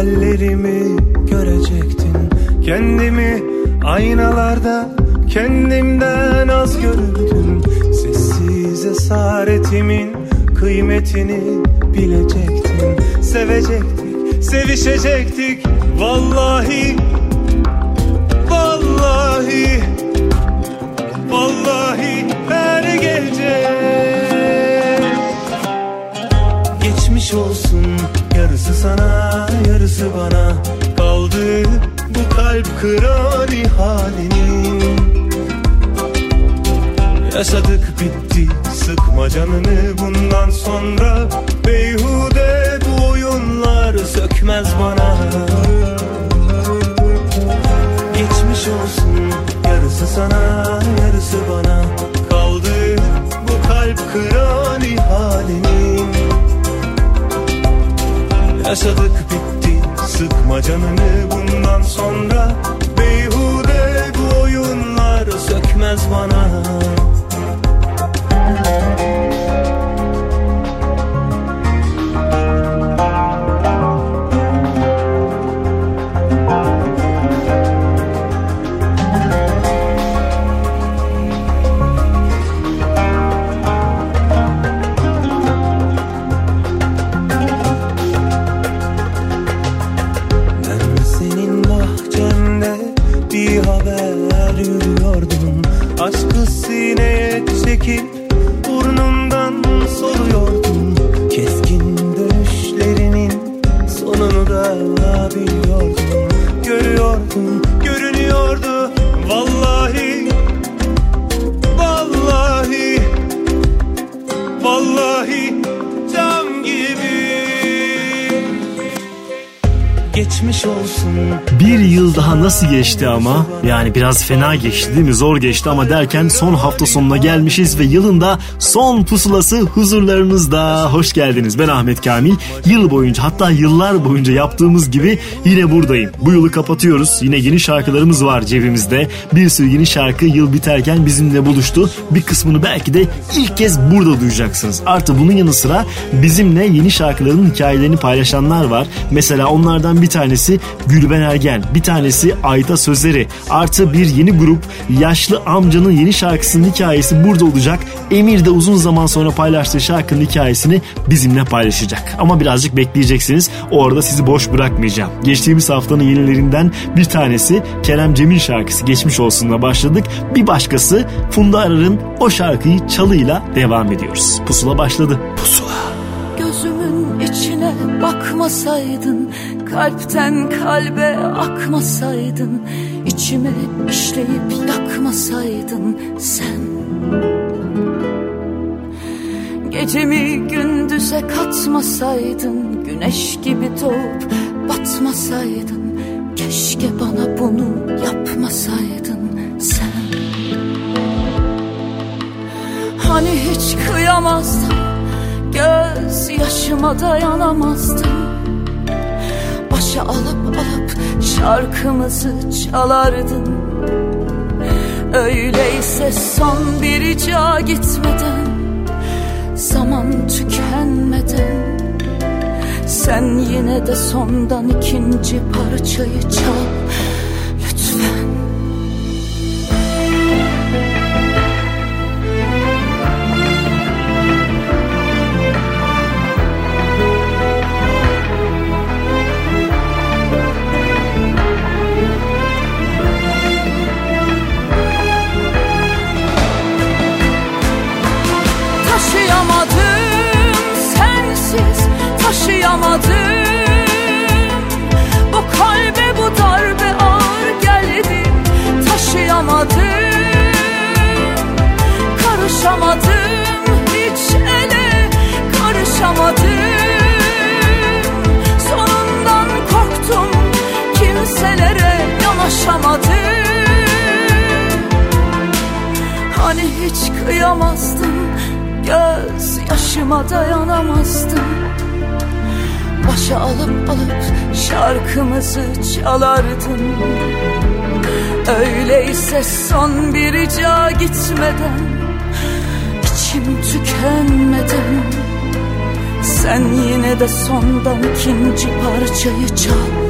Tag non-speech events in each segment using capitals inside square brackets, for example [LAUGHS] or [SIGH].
hallerimi görecektin. Kendimi aynalarda kendimden az görürdüm Sessiz esaretimin kıymetini bilecektin Sevecektik, sevişecektik. Vallahi, vallahi Vallahi her gece. Geçmiş olsun yarısı sana yarısı bana. Kaldı bu kalp kıran halinin Yaşadık bitti sıkma canını. Bundan sonra Beyhude bu oyunlar sökmez bana. Geçmiş olsun yarısı sana yarısı bana. Kaldı bu kalp kıran halinin Yaşadık bitti. Sıkma canını bundan sonra. Beyhude bu oyunlar sökmez bana Bir daha nasıl geçti ama? Yani biraz fena geçti değil mi? Zor geçti ama derken son hafta sonuna gelmişiz ve yılın da son pusulası huzurlarınızda. Hoş geldiniz. Ben Ahmet Kamil. Yıl boyunca hatta yıllar boyunca yaptığımız gibi yine buradayım. Bu yılı kapatıyoruz. Yine yeni şarkılarımız var cebimizde. Bir sürü yeni şarkı yıl biterken bizimle buluştu. Bir kısmını belki de ilk kez burada duyacaksınız. Artı bunun yanı sıra bizimle yeni şarkıların hikayelerini paylaşanlar var. Mesela onlardan bir tanesi Gülben Ergen, bir tanesi Ayta Sözleri. Artı bir yeni grup Yaşlı Amcanın yeni şarkısının hikayesi burada olacak. Emir de uzun zaman sonra paylaştığı şarkının hikayesini bizimle paylaşacak. Ama birazcık bekleyeceksiniz. Orada sizi boş bırakmayacağım. Geçtiğimiz haftanın yenilerinden bir tanesi Kerem Cemil şarkısı Geçmiş Olsun'la başladık. Bir başkası Funda Arar'ın o şarkıyı çalıyla devam ediyoruz. Pusula başladı. Pusula. Gözümün içine bakmasaydın Kalpten kalbe akmasaydın içime işleyip yakmasaydın sen. Gecemi gündüze katmasaydın Güneş gibi doğup batmasaydın Keşke bana bunu yapmasaydın sen. Hani hiç kıyamazdım Göz yaşıma dayanamazdım Başa alıp alıp şarkımızı çalardın. Öyleyse son bir rica gitmeden Zaman tükenmeden Sen yine de sondan ikinci parçayı çal dayanamadım Bu kalbe bu darbe ağır geldi Taşıyamadım. Karışamadım hiç ele Karışamadım. Sonundan korktum kimselere yanaşamadım. Hani hiç kıyamazdım Göz yaşıma dayanamazdım. Başa alıp alıp şarkımızı çalardım Öyleyse son bir rica gitmeden içim tükenmeden Sen yine de sondan ikinci parçayı çal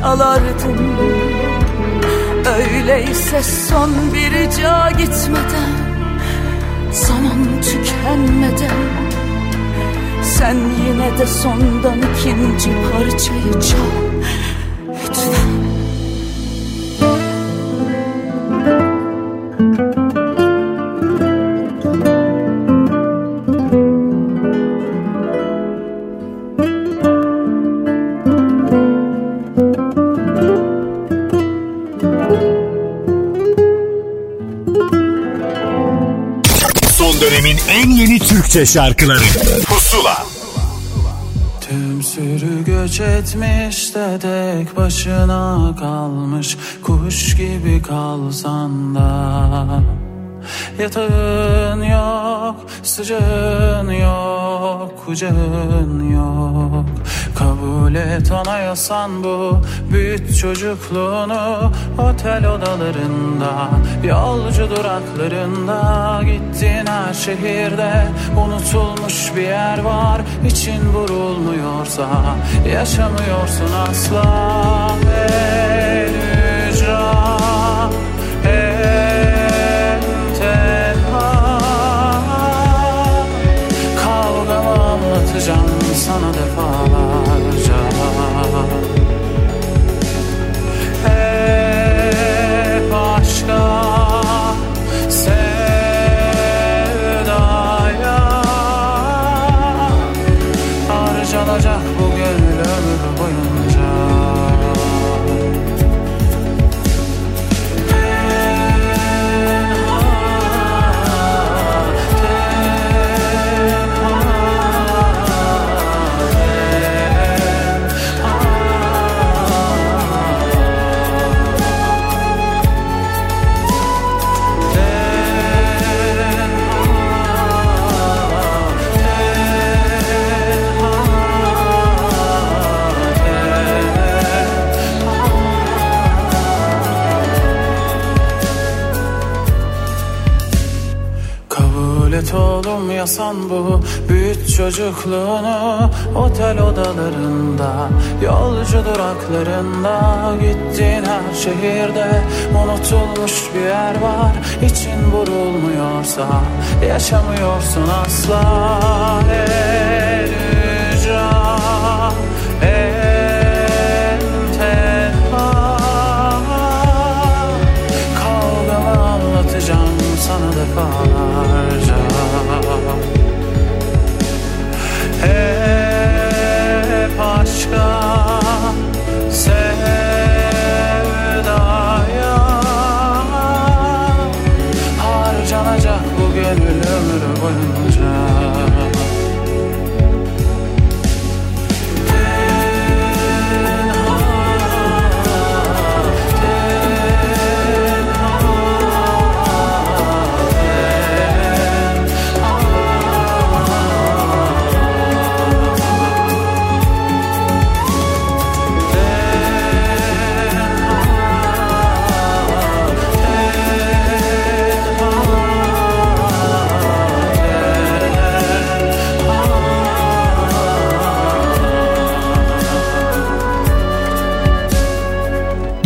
çalardım. Öyleyse son bir rica gitmeden Zaman tükenmeden Sen yine de sondan ikinci parçayı çal Türkçe şarkıları. Pusula. Tüm sürü göç etmiş de tek başına kalmış. Kuş gibi kalsan da Yatağın yok, sıcağın yok, kucağın yok. Kabul et anayasan bu Büyüt çocukluğunu. Otel odalarında Yolcu duraklarında Gittin her şehirde. Unutulmuş bir yer var. İçin vurulmuyorsa Yaşamıyorsun asla. El ücra El tenha Kavgamı anlatacağım sana defalarca yasan bu Büyüt çocukluğunu otel odalarında Yolcu duraklarında. Gittiğin her şehirde Unutulmuş bir yer var. İçin vurulmuyorsa Yaşamıyorsun asla. El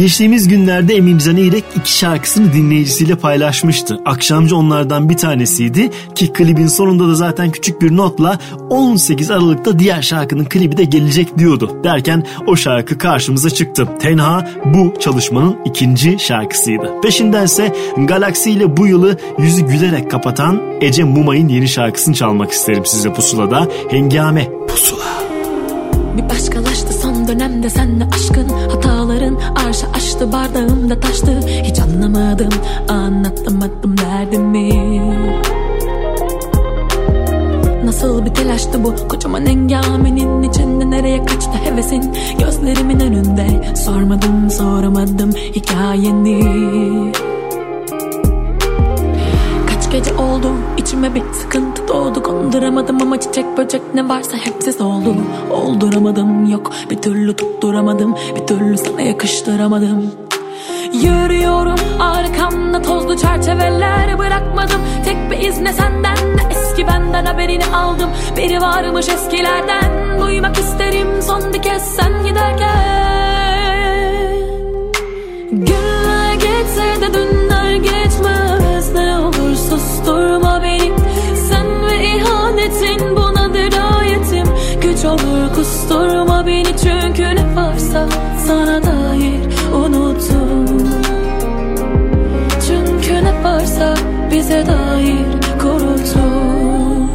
Geçtiğimiz günlerde Emin İrek iki şarkısını dinleyicisiyle paylaşmıştı. Akşamcı onlardan bir tanesiydi ki klibin sonunda da zaten küçük bir notla 18 Aralık'ta diğer şarkının klibi de gelecek diyordu. Derken o şarkı karşımıza çıktı. Tenha bu çalışmanın ikinci şarkısıydı. Peşindense Galaxy ile bu yılı yüzü gülerek kapatan Ece Mumay'ın yeni şarkısını çalmak isterim size Pusula'da. Hengame Pusula. Bir başkalaştı dönemde senle aşkın Hataların arşa açtı bardağımda taştı. Hiç anlamadım anlatamadım derdimi. Nasıl bir telaştı bu kocaman engamenin içinde Nereye kaçtı hevesin? Gözlerimin önünde Sormadım soramadım hikayeni içime bir sıkıntı doğdu Konduramadım ama çiçek böcek ne varsa hepsi soldu. Olduramadım yok bir türlü tutturamadım Bir türlü sana yakıştıramadım. Yürüyorum arkamda tozlu çerçeveler bırakmadım. Tek bir izne senden de eski benden haberini aldım. Biri varmış eskilerden duymak isterim son bir kez sen giderken. Günler sana dair unuttum. Çünkü ne varsa bize dair kuruttum.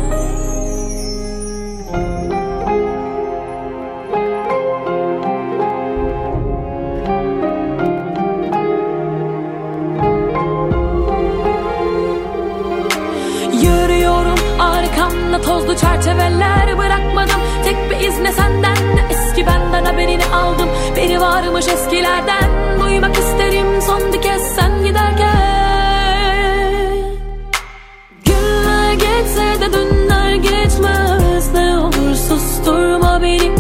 Yürüyorum arkamda tozlu çerçeveler bırakmadım. Tek bir izne senden varmış eskilerden. Duymak isterim son bir kez sen giderken. Günler geçse de dünler geçmez. Ne olur susturma beni.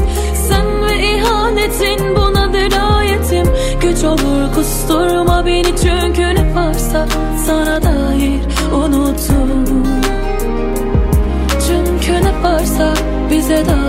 Sen ve ihanetin bunadır ayetim Güç olur kusturma beni. Çünkü ne varsa sana dair unuttum Çünkü ne varsa bize dair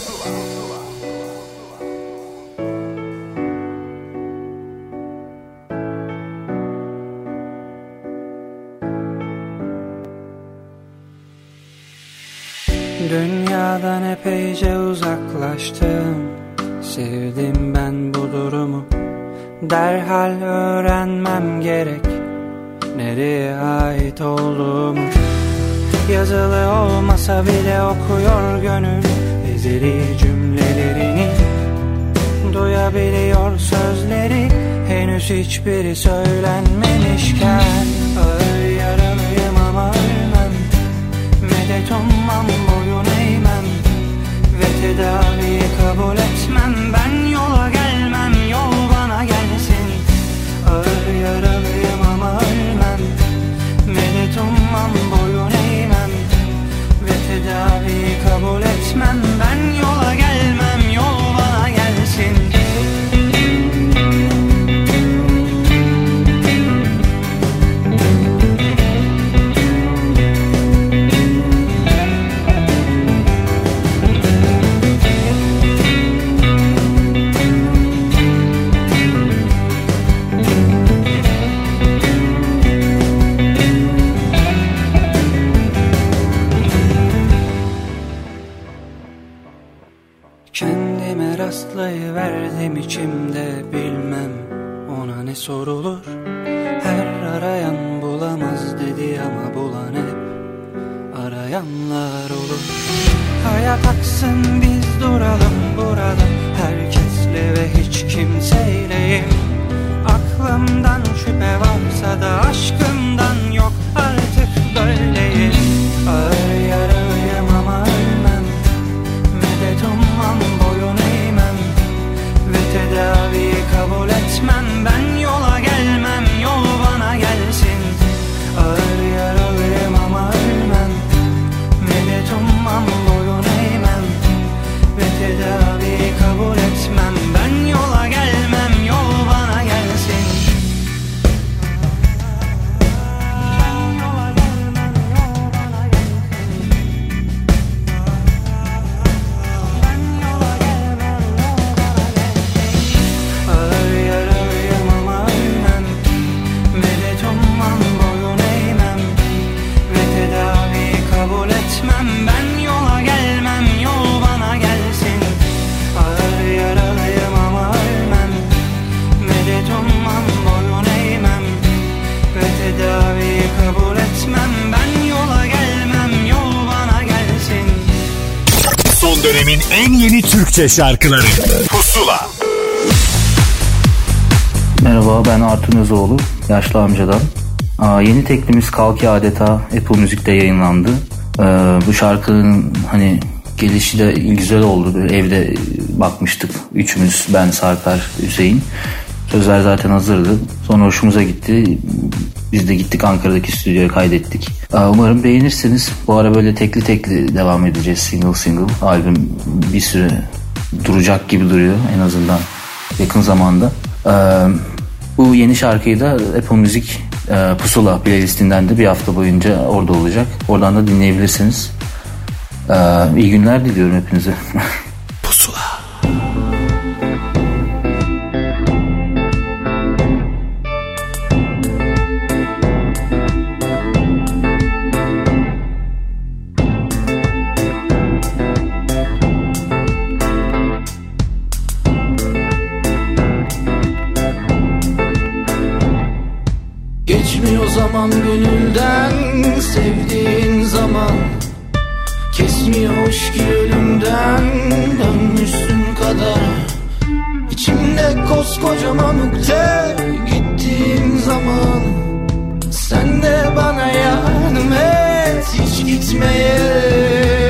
Türkçe şarkıları Pusula Merhaba ben Artun Özoğlu, Yaşlı Amcadan. Aa, yeni teklimiz Kalki Adeta Apple Müzik'te yayınlandı. Ee, bu şarkının hani gelişi de güzel oldu. Evde bakmıştık. Üçümüz, ben, Sarper, Hüseyin. Sözler zaten hazırdı. Sonra hoşumuza gitti. Biz de gittik Ankara'daki stüdyoya kaydettik. Umarım beğenirsiniz. Bu ara böyle tekli tekli devam edeceğiz single single. Albüm bir süre duracak gibi duruyor en azından yakın zamanda. Ee, bu yeni şarkıyı da Apple Müzik e, Pusula playlistinden de bir hafta boyunca orada olacak. Oradan da dinleyebilirsiniz. Ee, iyi günler diliyorum hepinize. [LAUGHS] zaman gönülden sevdiğin zaman. Kesmiyor ki ölümden dönmüşsün kadar. İçimde koskocaman ukde gittiğin zaman. Sen de bana yardım et hiç gitmeyerek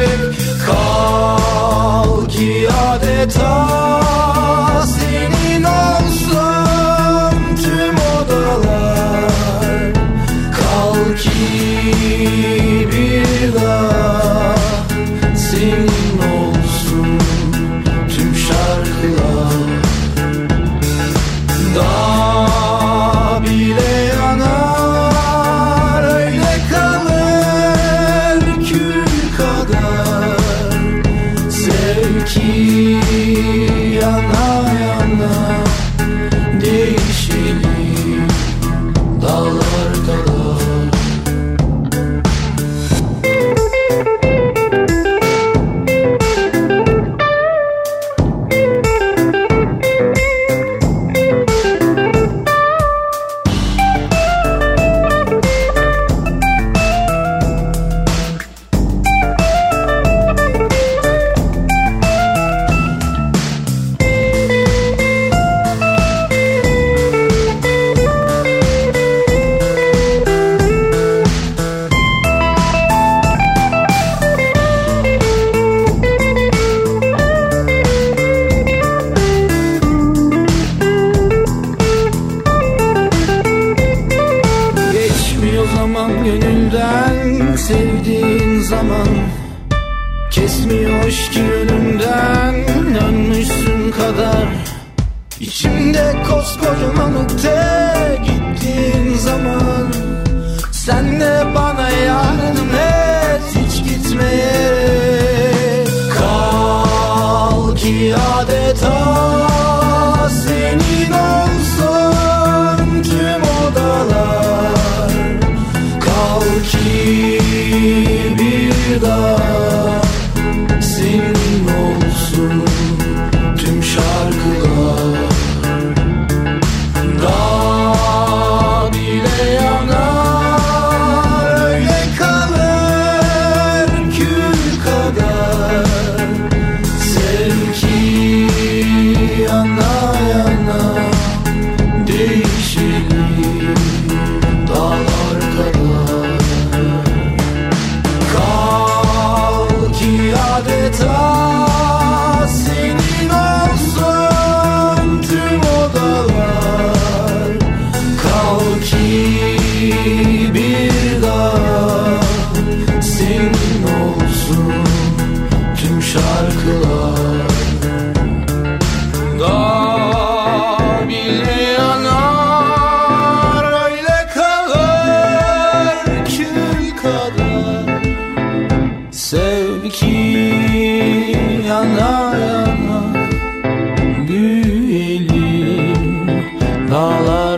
la la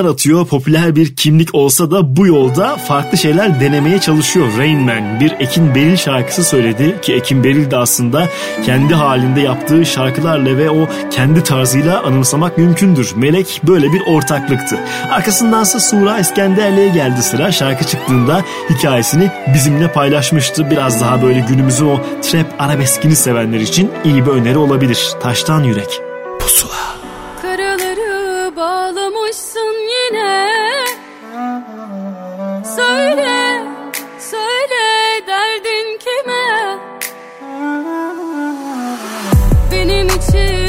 adımlar atıyor. Popüler bir kimlik olsa da bu yolda farklı şeyler denemeye çalışıyor. Rain Man bir Ekin Beril şarkısı söyledi ki Ekin Beril de aslında kendi halinde yaptığı şarkılarla ve o kendi tarzıyla anımsamak mümkündür. Melek böyle bir ortaklıktı. Arkasındansa Sura İskenderli'ye geldi sıra. Şarkı çıktığında hikayesini bizimle paylaşmıştı. Biraz daha böyle günümüzün o trap arabeskini sevenler için iyi bir öneri olabilir. Taştan Yürek. to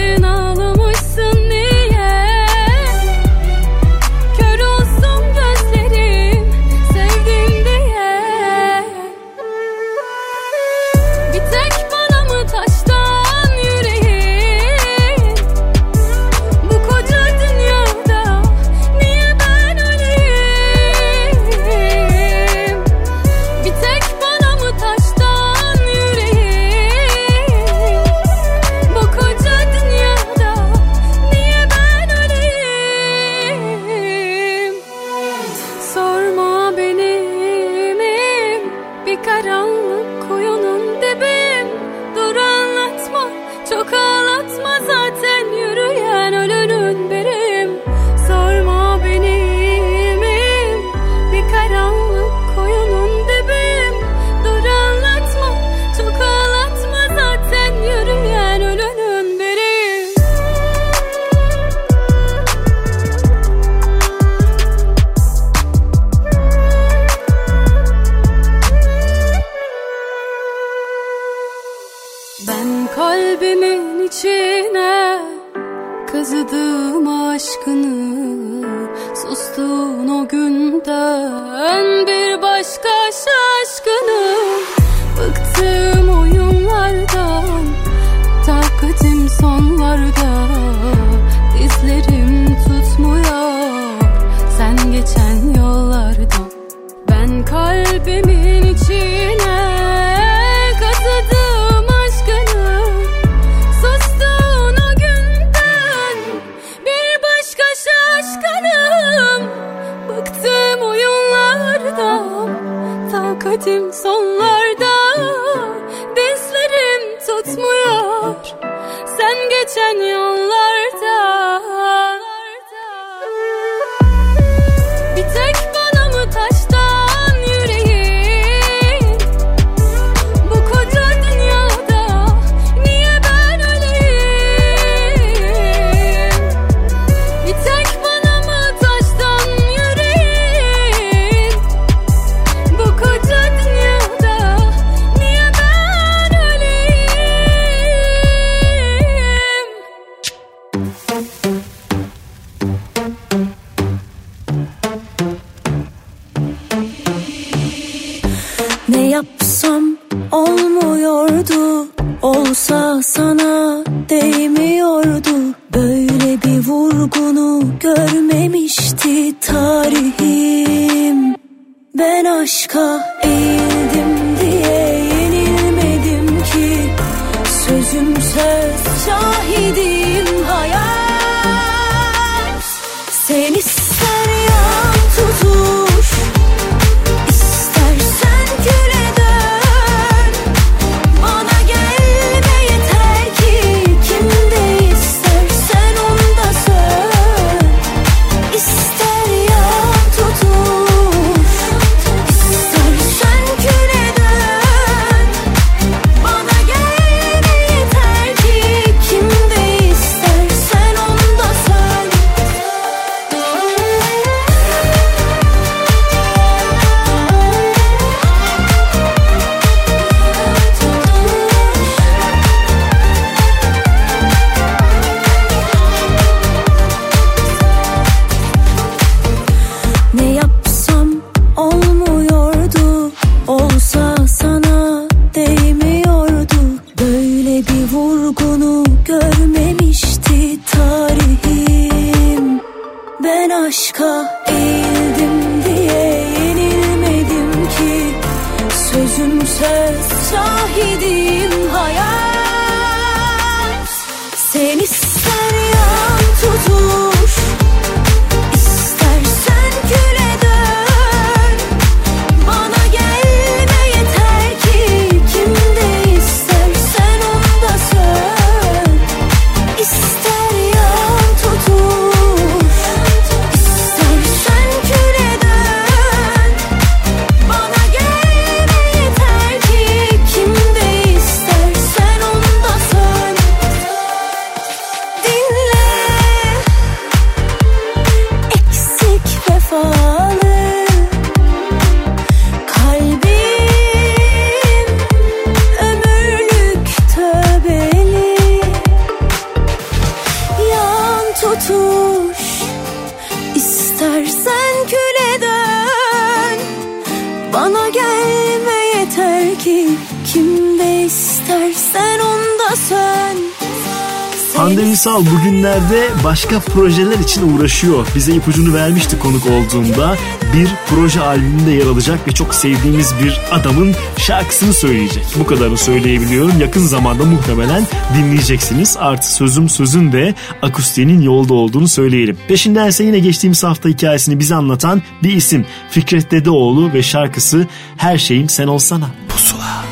başka projeler için uğraşıyor. Bize ipucunu vermişti konuk olduğunda. Bir proje albümünde yer alacak ve çok sevdiğimiz bir adamın şarkısını söyleyecek. Bu kadarını söyleyebiliyorum. Yakın zamanda muhtemelen dinleyeceksiniz. Artı sözüm sözün de akustiğinin yolda olduğunu söyleyelim. Peşindense yine geçtiğimiz hafta hikayesini bize anlatan bir isim. Fikret Dedeoğlu ve şarkısı Her Şeyim Sen Olsana. Pusula.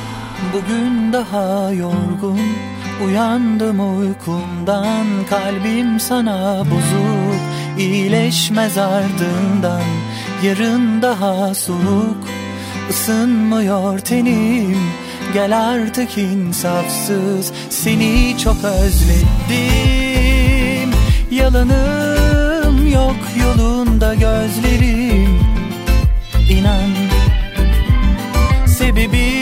Bugün daha yorgun Uyandım uykumdan Kalbim sana bozuk. İyileşmez ardından Yarın daha soğuk. Isınmıyor tenim Gel artık insafsız. Seni çok özledim. Yalanım yok yolunda gözlerim. İnan Sebebim yok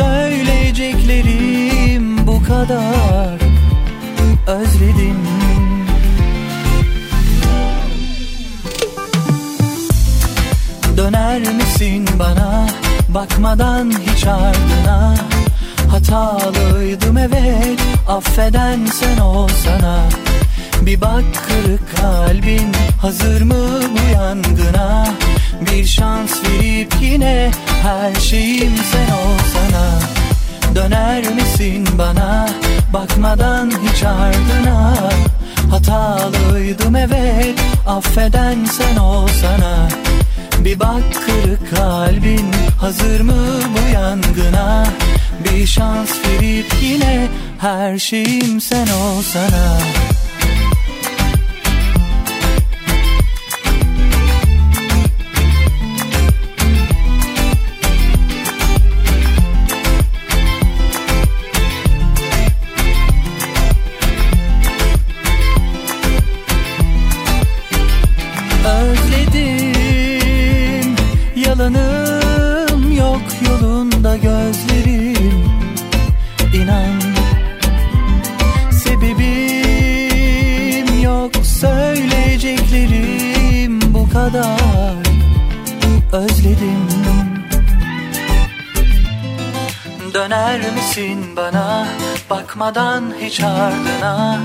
söyleyeceklerim bu kadar. Özledim. Döner misin bana? Bakmadan hiç ardına. Hatalıydım evet affeden sen olsana. Bir bak kırık kalbin hazır mı bu yangına Bir şans verip yine her şeyim sen olsana. Döner misin bana? Bakmadan hiç ardına. Hatalıydım evet affeden sen olsana. Bir bak kırık kalbin hazır mı bu yangına? Bir şans verip yine her şeyim sen olsana bakmadan hiç ardına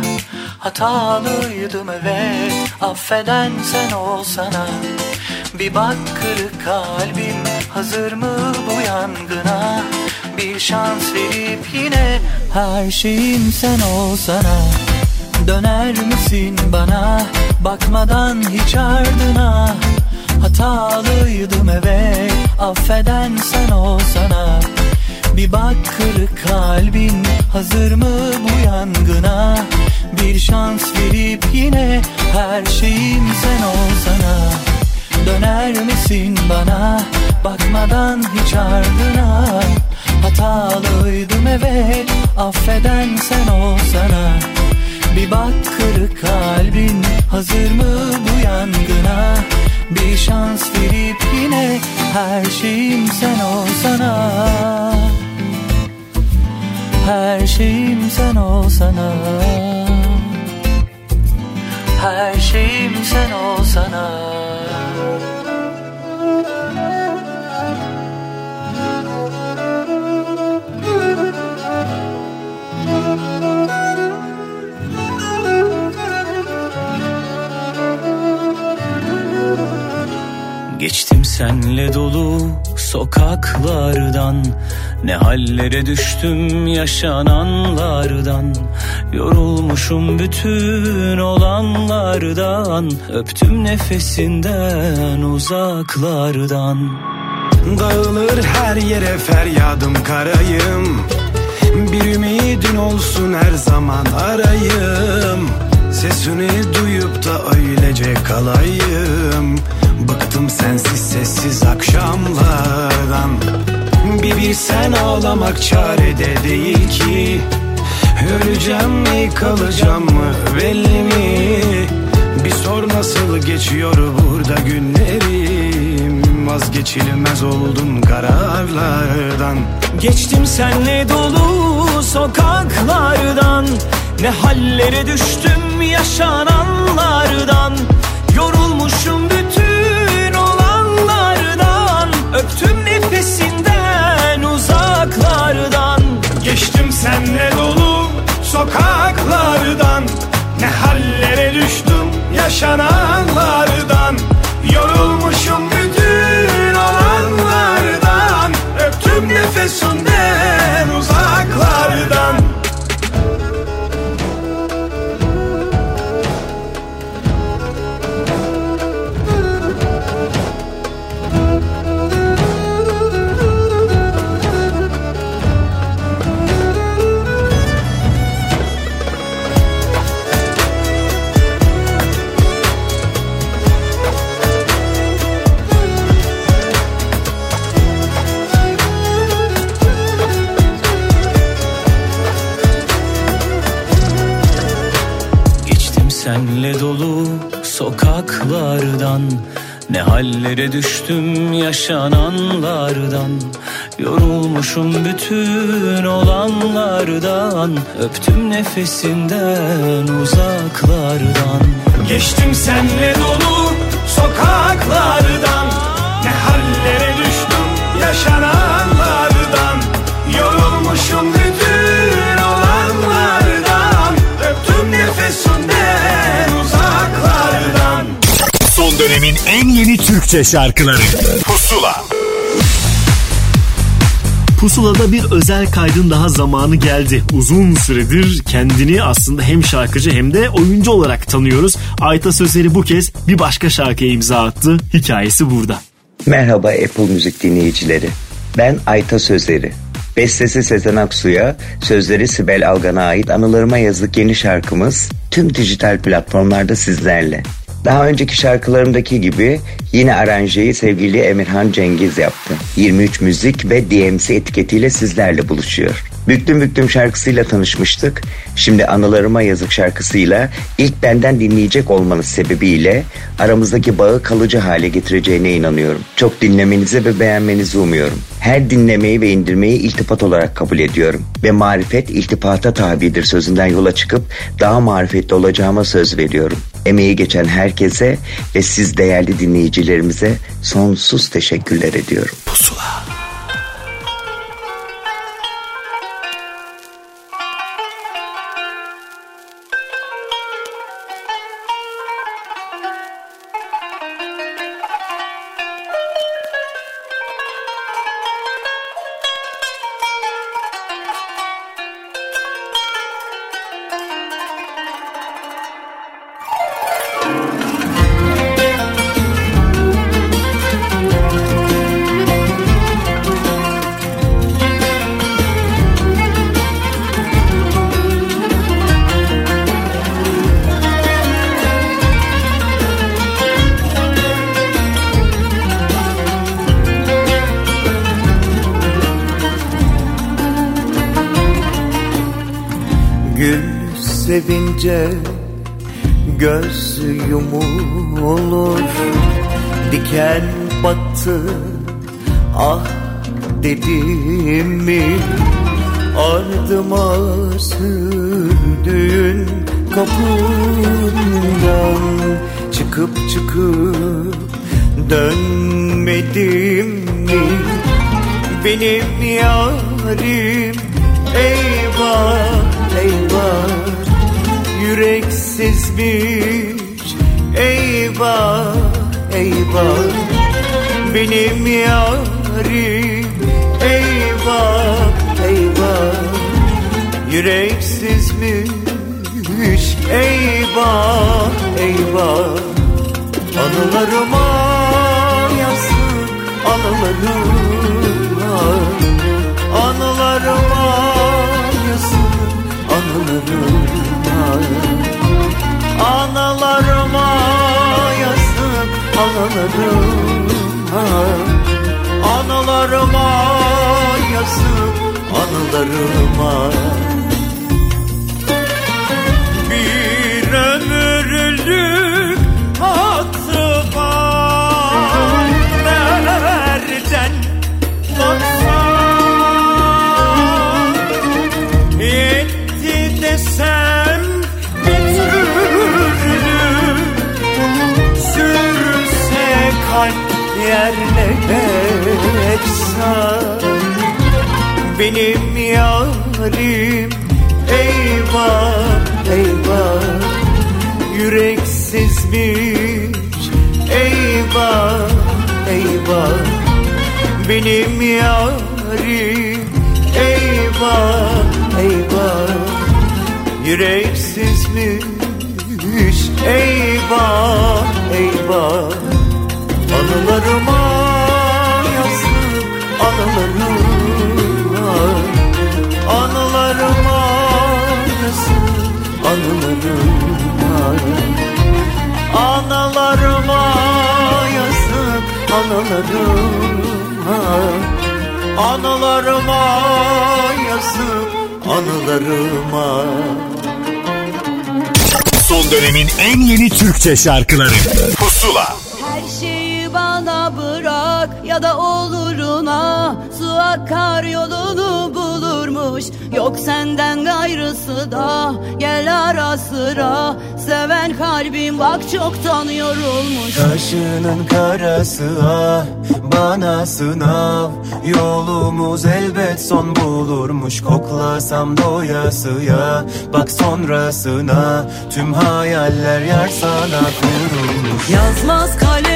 Hatalıydım evet. Affeden sen olsana. Bir bak kırık kalbim hazır mı bu yangına? Bir şans verip yine her şeyim sen olsana. Döner misin bana? Bakmadan hiç ardına Hatalıydım evet. Affeden sen olsana Bir bak kırık kalbin hazır mı bu yangına? Bir şans verip yine her şeyim sen olsana. Döner misin bana? Bakmadan hiç ardına. Hatalıydım evet affeden sen olsana. Bir bak kırık kalbin hazır mı bu yangına? Bir şans verip yine her şeyim sen olsana Her şeyim sen olsana. Her şeyim sen olsana. Geçtim senle dolu sokaklardan Ne hallere düştüm yaşananlardan. Yorulmuşum bütün olanlardan Öptüm nefesinden uzaklardan. Dağılır her yere feryadım karayım. Bir ümidin olsun her zaman arayım. Sesini duyup da öylece kalayım Bıktım sensiz sessiz akşamlardan. Bir bilsen ağlamak çarede değil ki. Öleceğim mi kalacağım mı belli mi? Bir sor nasıl geçiyor burada günlerim. Vazgeçilmez oldum kararlardan. Geçtim senle dolu sokaklardan. Ne hallere düştüm yaşananlardan. Yorulmuşum Öptüm nefesinden uzaklardan. Geçtim senle dolu sokaklardan. Ne hallere düştüm yaşananlardan. Yorulmuşum bütün yaşananlardan Yorulmuşum bütün olanlardan Öptüm nefesinden uzaklardan. Geçtim senle dolu sokaklardan Ne hallere düştüm yaşananlardan. Yorulmuşum bütün Son dönemin en yeni Türkçe şarkıları Pusula Pusula'da bir özel kaydın daha zamanı geldi. Uzun süredir kendini aslında hem şarkıcı hem de oyuncu olarak tanıyoruz. Ayta Sözleri bu kez bir başka şarkıya imza attı. Hikayesi burada. Merhaba Apple Müzik dinleyicileri. Ben Ayta Sözleri. Bestesi Sezen Aksu'ya, sözleri Sibel Algan'a ait anılarıma yazık yeni şarkımız tüm dijital platformlarda sizlerle. Daha önceki şarkılarımdaki gibi yine aranjeyi sevgili Emirhan Cengiz yaptı. 23 Müzik ve DMC etiketiyle sizlerle buluşuyor. Büktüm Büktüm şarkısıyla tanışmıştık. Şimdi Anılarıma Yazık şarkısıyla ilk benden dinleyecek olmanız sebebiyle aramızdaki bağı kalıcı hale getireceğine inanıyorum. Çok dinlemenizi ve beğenmenizi umuyorum. Her dinlemeyi ve indirmeyi iltifat olarak kabul ediyorum. Ve marifet iltifata tabidir sözünden yola çıkıp daha marifetli olacağıma söz veriyorum. Emeği geçen herkese ve siz değerli dinleyicilerimize sonsuz teşekkürler ediyorum. Pusula. Benim yarim eyvah eyvah. Yüreksizmiş eyvah eyvah. Benim yarim eyvah eyvah. Yüreksizmiş eyvah eyvah. Anılarıma yazık anılarıma anılarıma Analarıma yazık analarıma. Analarıma yazık anılarıma kalp yerle eksan Benim yarim eyvah eyvah. Yüreksizmiş eyvah eyvah. Benim yarim eyvah eyvah. Yüreksizmiş eyvah eyvah Anılarıma yazık anılarıma. Anılarıma yazık anılarıma. Analarıma yazık anılarıma. Anılarıma yazık anılarıma. Son dönemin en yeni Türkçe şarkıları ya da oluruna Su akar yolunu bulurmuş. Yok senden gayrısı da gel ara sıra. Seven kalbim bak çoktan yorulmuş. Kaşının karası ah bana sınav. Yolumuz elbet son bulurmuş. Koklasam doyasıya bak sonrasına. Tüm hayaller yer sana kurulmuş. Yazmaz kalem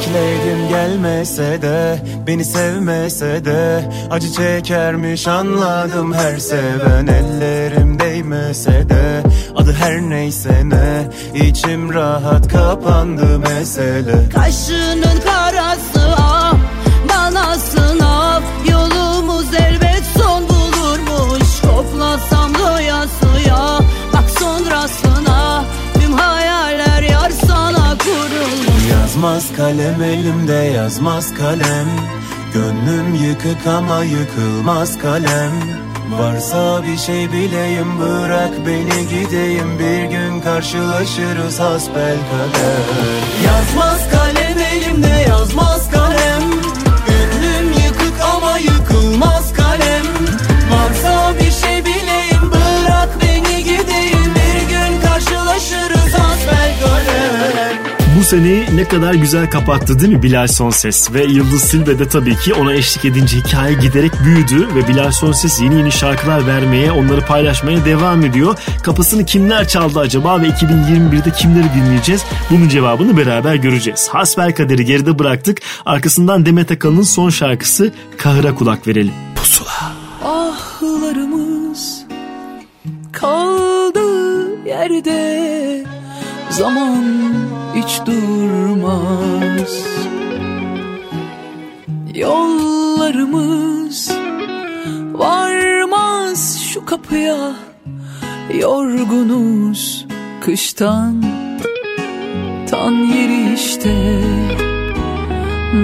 Bekledim gelmese de Beni sevmese de Acı çekermiş anladım her seven. Ellerim değmese de Adı her neyse ne içim rahat kapandı mesele. Kaşının Yazmaz kalem elimde yazmaz kalem. Gönlüm yıkık ama yıkılmaz kalem. Varsa bir şey bileyim bırak beni gideyim. Bir gün karşılaşırız hasbel kader. Yazmaz kalem elimde yazmaz kalem. Gönlüm yıkık ama yıkılmaz kalem. Varsa bir şey bileyim bırak beni gideyim. Bir gün karşılaşırız seneyi ne kadar güzel kapattı değil mi Bilal Sonses? Ve Yıldız Silbe de tabii ki ona eşlik edince hikaye giderek büyüdü ve Bilal Sonses yeni yeni şarkılar vermeye, onları paylaşmaya devam ediyor. Kapısını kimler çaldı acaba ve 2021'de kimleri dinleyeceğiz? Bunun cevabını beraber göreceğiz. Hasbel kaderi geride bıraktık. Arkasından Demet Akalın'ın son şarkısı Kahıra kulak verelim. Pusula. Ahlarımız kaldı yerde Zaman hiç durmaz. Yollarımız varmaz şu kapıya Yorgunuz kıştan. Tan yeri işte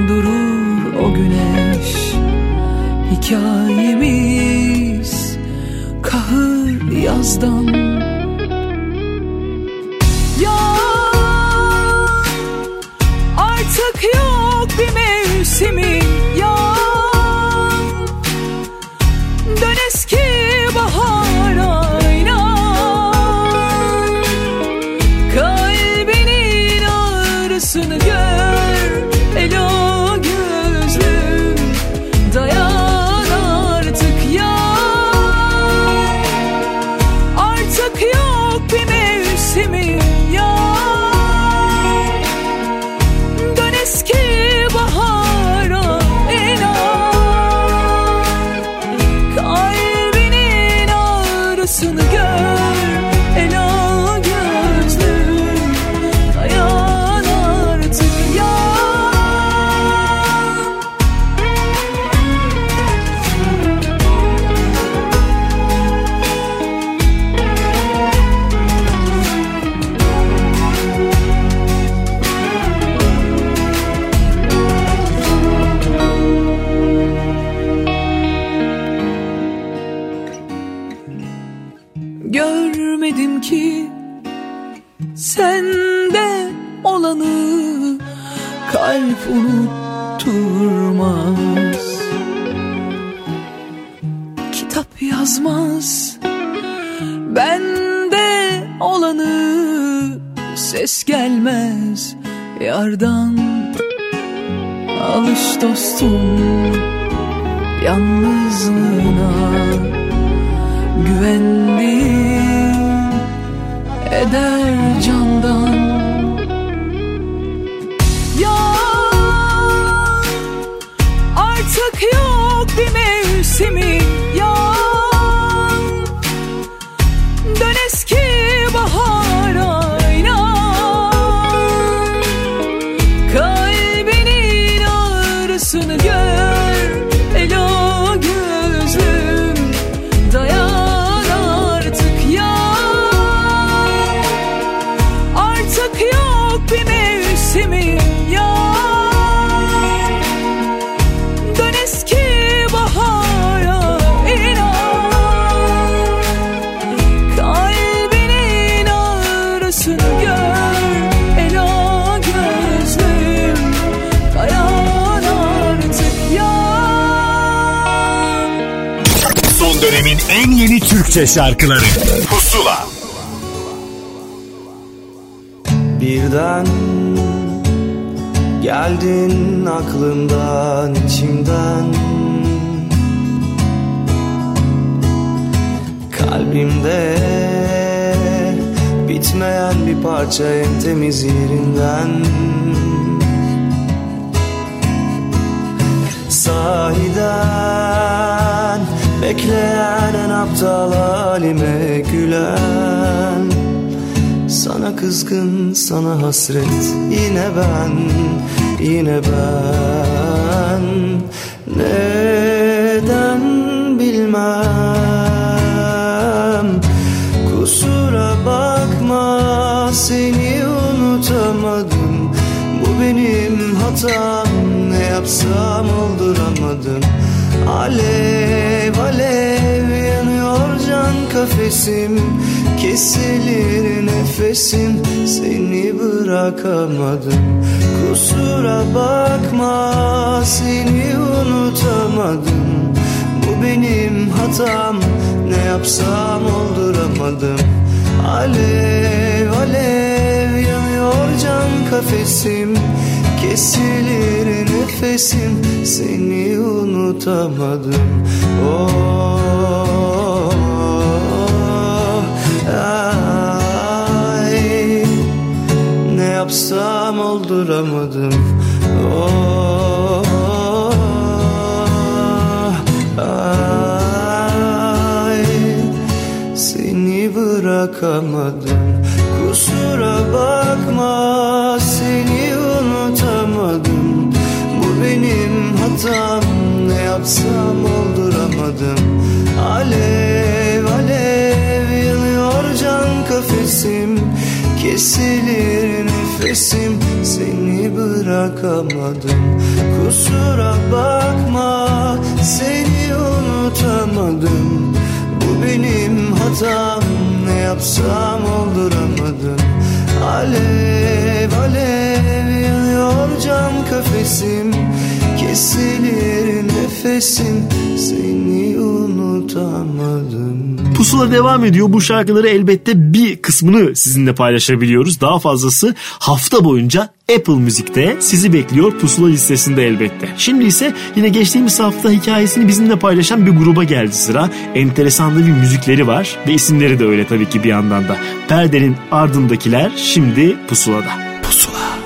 Durur o güneş. Hikayemiz kahır yazdan. Ya artık yok bir mevsimi gelmez yardan. Alış dostum yalnızlığına güvendim eder candan. Ya artık yok bir Türkçe şarkıları. Pusula. Birden geldin aklımdan içimden. Kalbimde bitmeyen bir parça en temiz yerinden. Sahiden bekleyen en aptal halime gülen. Sana kızgın, sana hasret Yine ben, yine ben. Neden bilmem? Kusura bakma seni unutamadım. Bu benim hatam Ne yapsam olduramadım Alev alev yanıyor can kafesim. Kesilir nefesim seni bırakamadım. Kusura bakma seni unutamadım. Bu benim hatam ne yapsam olduramadım. Alev alev yanıyor can kafesim Kesilir nefesim Seni unutamadım. Oh, ay, ne yapsam olduramadım. Oh, ay, seni bırakamadım. Kusura bakma seni benim hatam. Ne yapsam olduramadım. Alev alev yanıyor can kafesim. Kesilir nefesim. Seni bırakamadım. Kusura bakma seni unutamadım. Bu benim hatam. Ne yapsam olduramadım. Alev alev yanıyor can kafesim Kesilir nefesim seni unutamadım Pusula devam ediyor. Bu şarkıları elbette bir kısmını sizinle paylaşabiliyoruz. Daha fazlası hafta boyunca Apple Müzik'te sizi bekliyor pusula listesinde elbette. Şimdi ise yine geçtiğimiz hafta hikayesini bizimle paylaşan bir gruba geldi sıra. Enteresan da bir müzikleri var ve isimleri de öyle tabii ki bir yandan da. Perdenin ardındakiler şimdi pusulada. Pusula.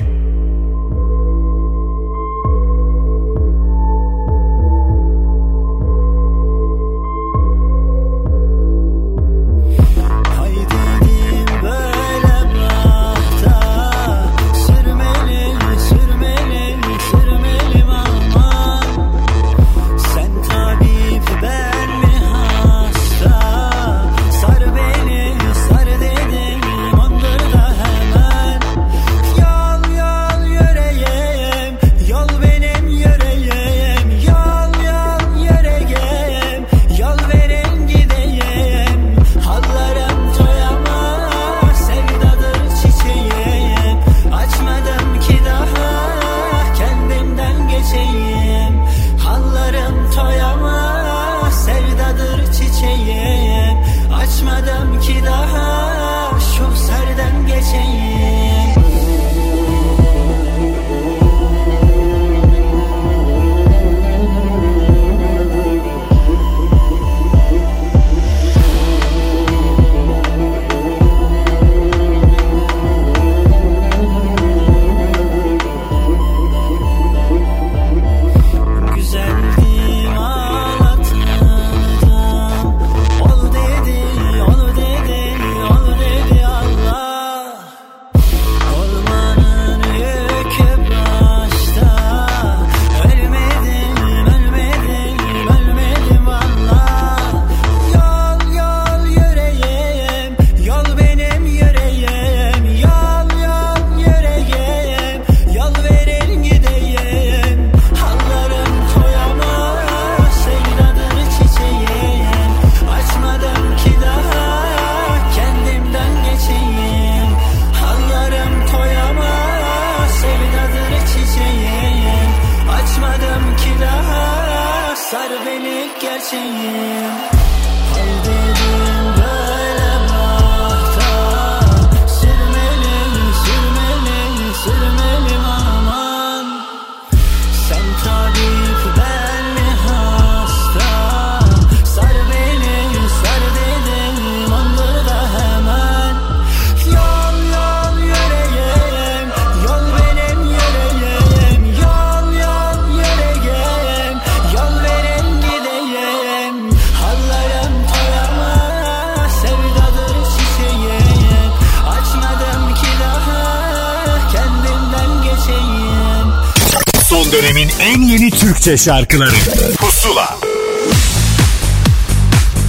Türkçe şarkıları Pusula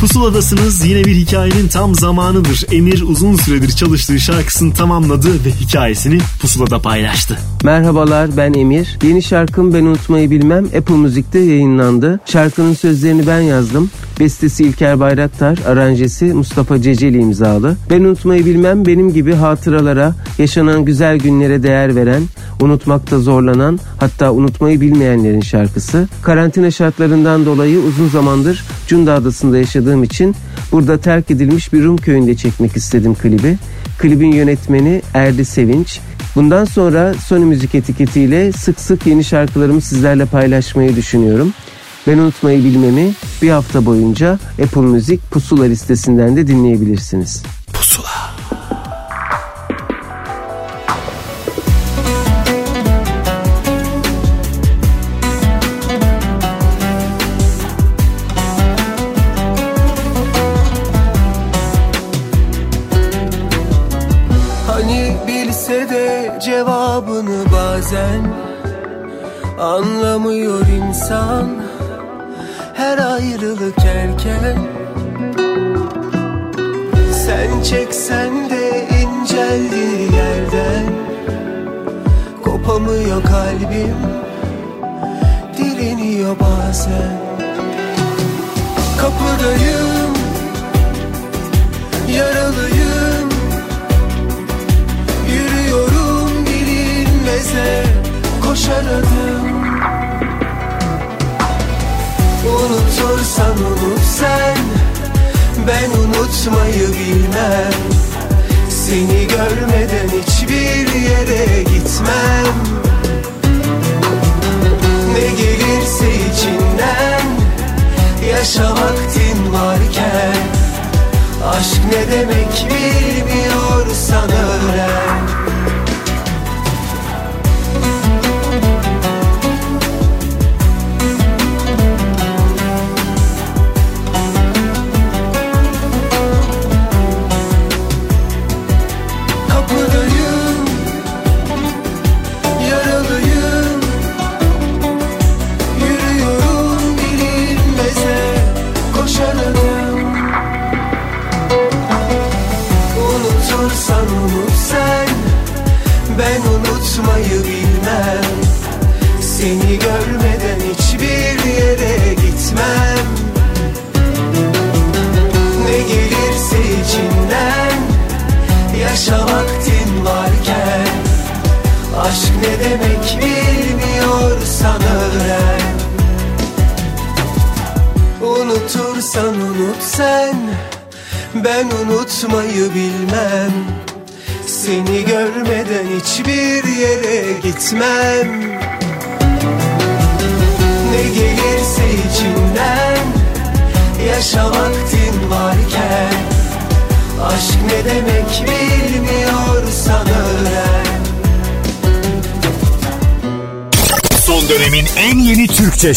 Pusuladasınız yine bir hikayenin tam zamanıdır. Emir uzun süredir çalıştığı şarkısını tamamladı ve hikayesini Pusula'da paylaştı. Merhabalar ben Emir. Yeni şarkım Ben Unutmayı Bilmem Apple Müzik'te yayınlandı. Şarkının sözlerini ben yazdım. Bestesi İlker Bayraktar, aranjesi Mustafa Ceceli imzalı. Ben Unutmayı Bilmem benim gibi hatıralara, yaşanan güzel günlere değer veren, unutmakta zorlanan, hatta unutmayı bilmeyenlerin şarkısı. Karantina şartlarından dolayı uzun zamandır Cunda Adası'nda yaşadığım için burada terk edilmiş bir Rum köyünde çekmek istedim klibi. Klibin yönetmeni Erdi Sevinç. Bundan sonra Sony Müzik etiketiyle sık sık yeni şarkılarımı sizlerle paylaşmayı düşünüyorum. Ben unutmayı bilmemi bir hafta boyunca Apple Müzik Pusula listesinden de dinleyebilirsiniz. Hani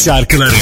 şarkıları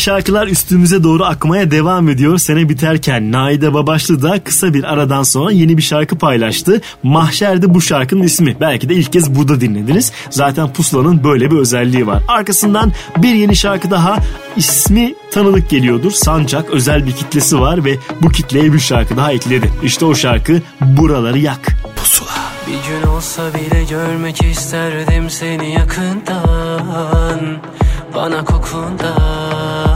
şarkılar üstümüze doğru akmaya devam ediyor. Sene biterken Naide Babaşlı da kısa bir aradan sonra yeni bir şarkı paylaştı. Mahşer'de bu şarkının ismi. Belki de ilk kez burada dinlediniz. Zaten Pusula'nın böyle bir özelliği var. Arkasından bir yeni şarkı daha ismi tanıdık geliyordur. Sancak özel bir kitlesi var ve bu kitleye bir şarkı daha ekledi. İşte o şarkı Buraları Yak. Pusula. Bir gün olsa bile görmek isterdim seni yakından Bana kokundan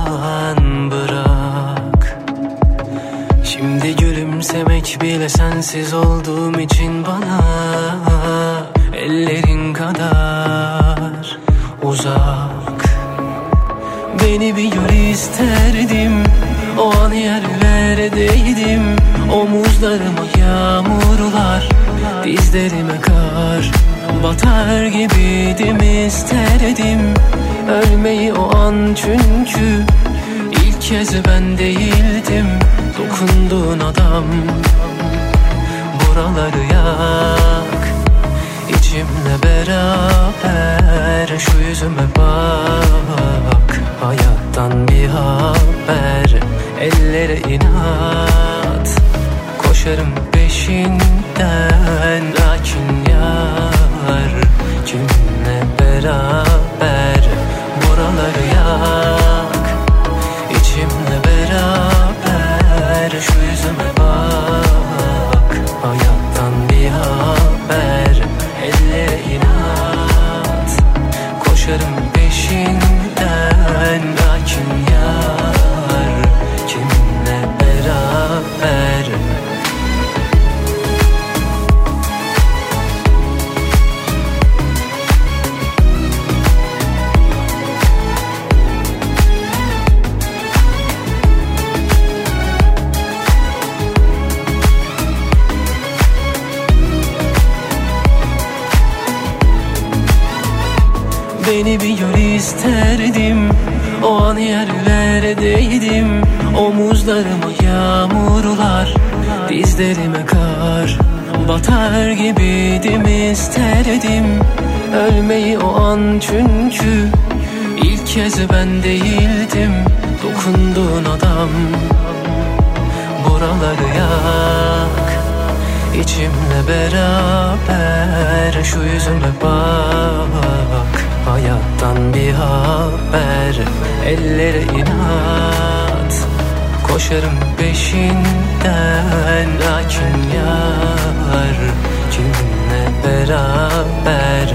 bile sensiz olduğum için bana Ellerin kadar uzak. Beni bir gör isterdim O an yerlerdeydim. Omuzlarıma yağmurlar Dizlerime kar Batar gibiydim isterdim. Ölmeyi o an çünkü ilk kez ben değildim. Dokunduğun adam Buraları yak. İçimle beraber Şu yüzüme bak. Hayattan bir haber Ellere inat. Koşarım peşinden Lakin yar. Kimle beraber Buraları yak? İçimle beraber Şu yüzüme Koşarım peşinden. Lakin isterdim. O an yerlerdeydim. Omuzlarıma yağmurlar Dizlerime kar. Batar gibiydim isterdim. Ölmeyi o an çünkü ilk kez ben değildim. Dokunduğun adam Buraları yak. İçimle beraber Şu yüzüme bak Hayattan bir haber Ellere inat. Koşarım peşinden Lakin yar. Kiminle beraber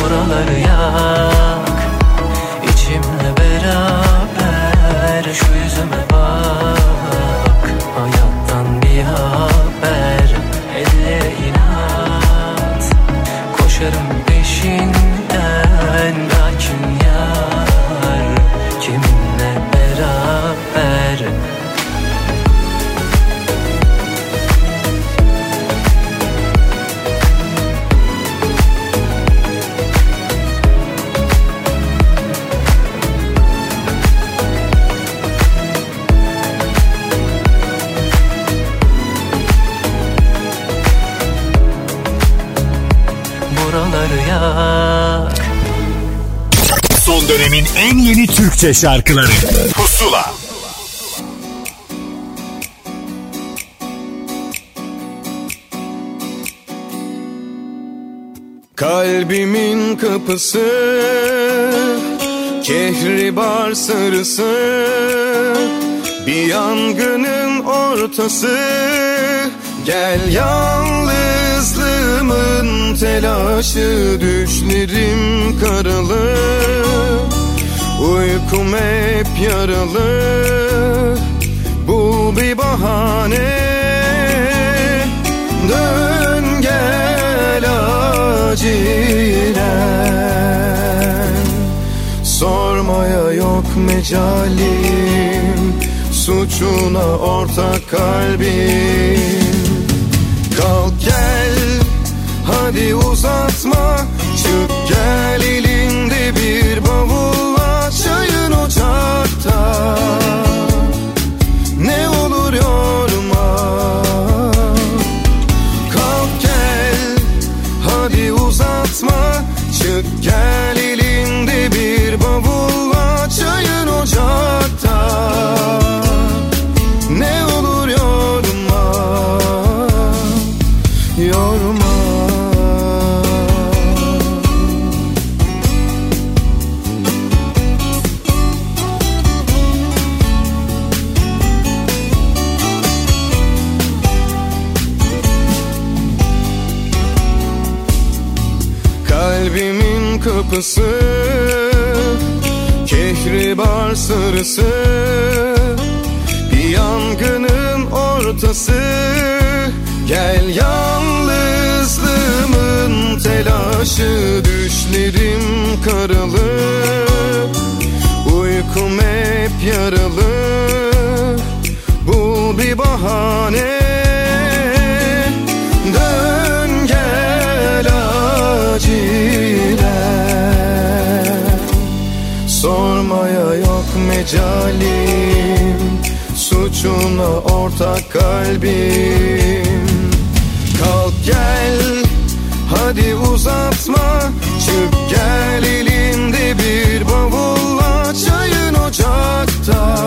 Buraları yak. İçimle beraber Şu yüzüme Türkçe şarkıları. Pusula. Kalbimin kapısı Kehribar sarısı Bir yangının ortası. Gel yalnızlığımın telaşı Düşlerim karalı Uykum hep yaralı. Bul bir bahane. Dön gel acilen. Sormaya yok mecalim. Suçuna ortak kalbim. Kalk gel hadi uzatma. Çık gel ortak kalbim. Kalk gel hadi uzatma. Çık gel elinde bir bavulla Çayın ocakta.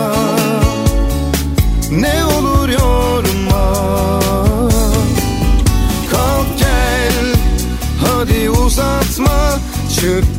Ne olur yorma Kalk gel hadi uzatma. Çık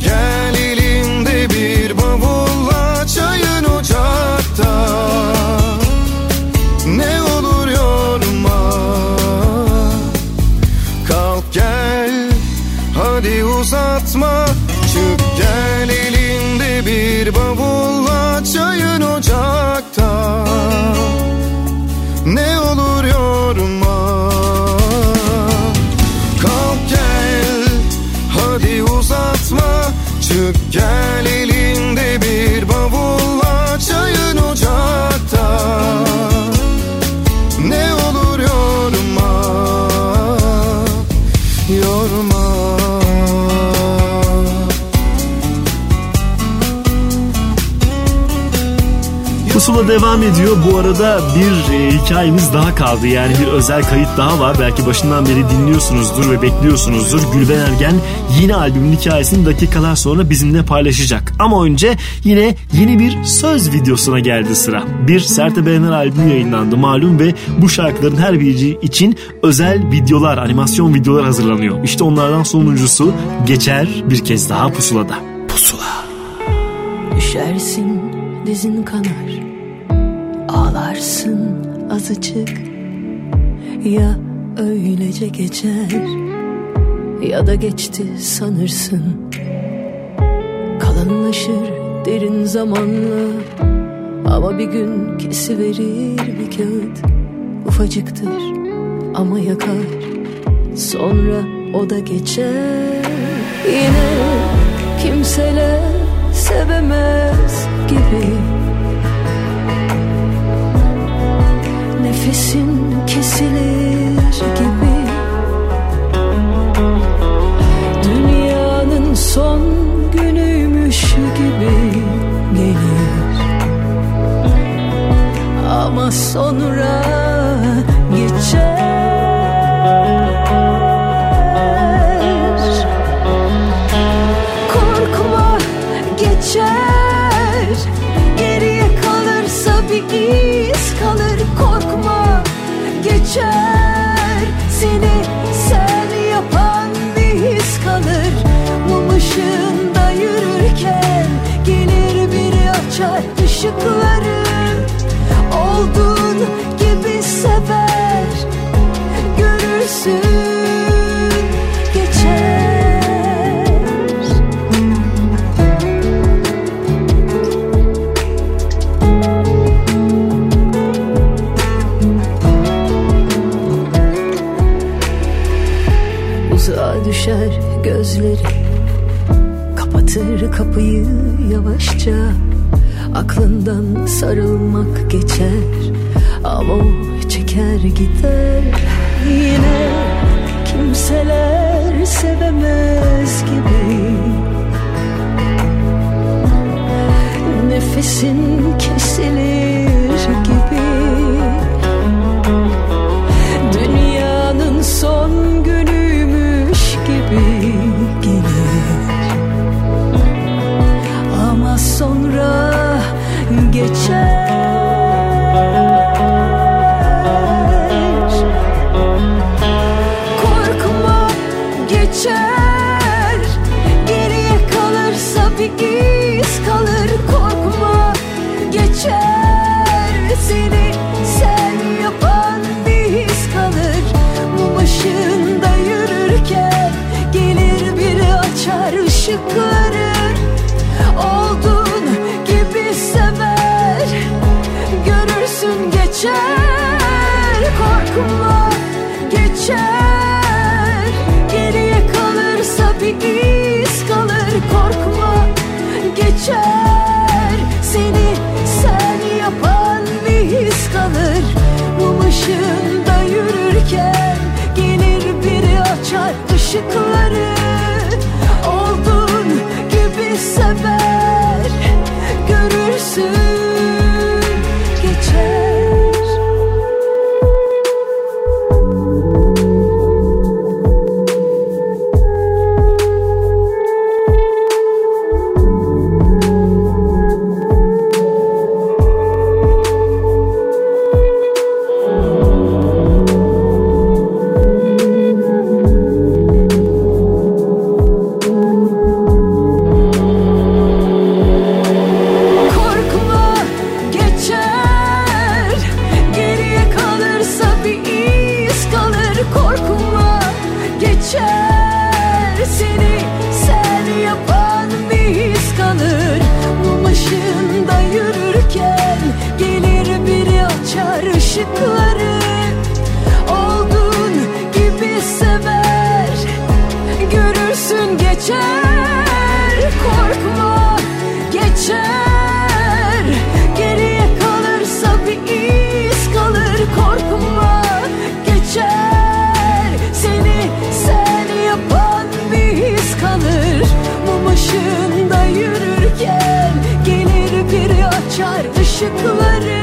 devam ediyor. Bu arada bir e, hikayemiz daha kaldı. Yani bir özel kayıt daha var. Belki başından beri dinliyorsunuzdur ve bekliyorsunuzdur. Gülben Ergen yine albümün hikayesini dakikalar sonra bizimle paylaşacak. Ama önce yine yeni bir söz videosuna geldi sıra. Bir Sertab Erener albümü yayınlandı malum ve bu şarkıların her biri için özel videolar, animasyon videolar hazırlanıyor. İşte onlardan sonuncusu geçer bir kez daha pusulada. Pusula. Düşersin dizin kanar Ağlarsın azıcık. Ya öylece geçer Ya da geçti sanırsın. Kalınlaşır derin zamanla Ama bir gün kesiverir bir kağıt. Ufacıktır ama yakar Sonra o da geçer. Yine kimseler sevemez gibi kapıyı yavaşça Aklından sarılmak geçer. Ama o çeker gider. Yine kimseler sevemez gibi. Nefesin kesilir çıkarır gibi sever. Görürsün geçer Korkma geçer. Geriye kalırsa bir iz kalır Korkma geçer. Seni sen yapan bir his kalır. Mum ışığında yürürken Gelir biri açar ışıkları açar ışıkları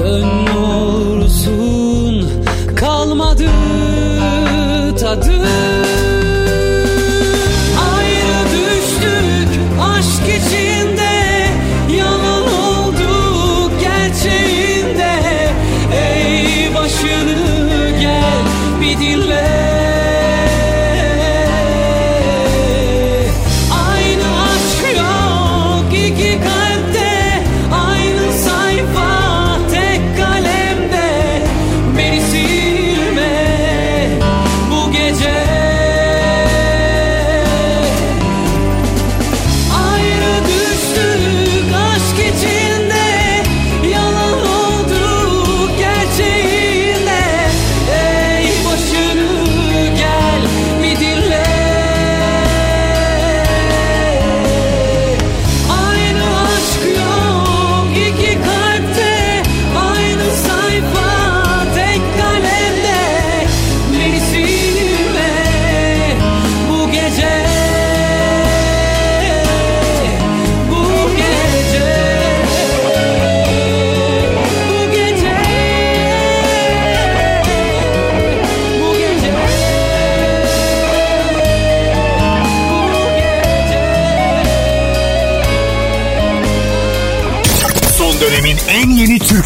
Dön kalmadı tadı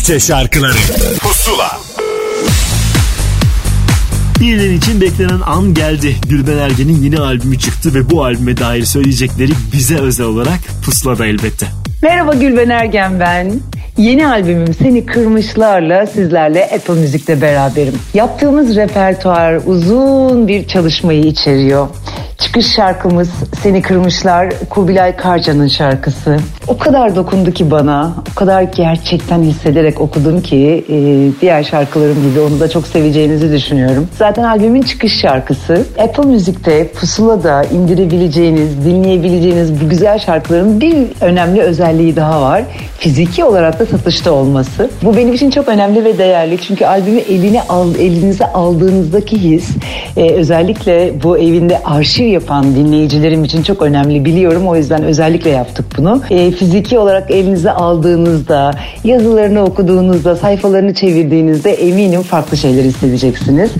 Türkçe şarkıları Pusula Birileri için beklenen an geldi. Gülben Ergen'in yeni albümü çıktı ve bu albüme dair söyleyecekleri bize özel olarak pusulada elbette. Merhaba Gülben Ergen ben. Yeni albümüm Seni Kırmışlar'la sizlerle Apple Müzik'te beraberim. Yaptığımız repertuar uzun bir çalışmayı içeriyor. Çıkış şarkımız Seni Kırmışlar Kubilay Karca'nın şarkısı. O kadar dokundu ki bana, o kadar gerçekten hissederek okudum ki e, diğer şarkılarım gibi onu da çok seveceğinizi düşünüyorum. Zaten albümün çıkış şarkısı. Apple Müzik'te Pusula'da indirebileceğiniz, dinleyebileceğiniz bu güzel şarkıların bir önemli özelliği daha var. Fiziki olarak da satışta olması. Bu benim için çok önemli ve değerli. Çünkü albümü eline al, elinize aldığınızdaki his e, özellikle bu evinde arşiv yapan dinleyicilerim için çok önemli biliyorum. O yüzden özellikle yaptık bunu. E, fiziki olarak elinize aldığınızda, yazılarını okuduğunuzda, sayfalarını çevirdiğinizde eminim farklı şeyler hissedeceksiniz.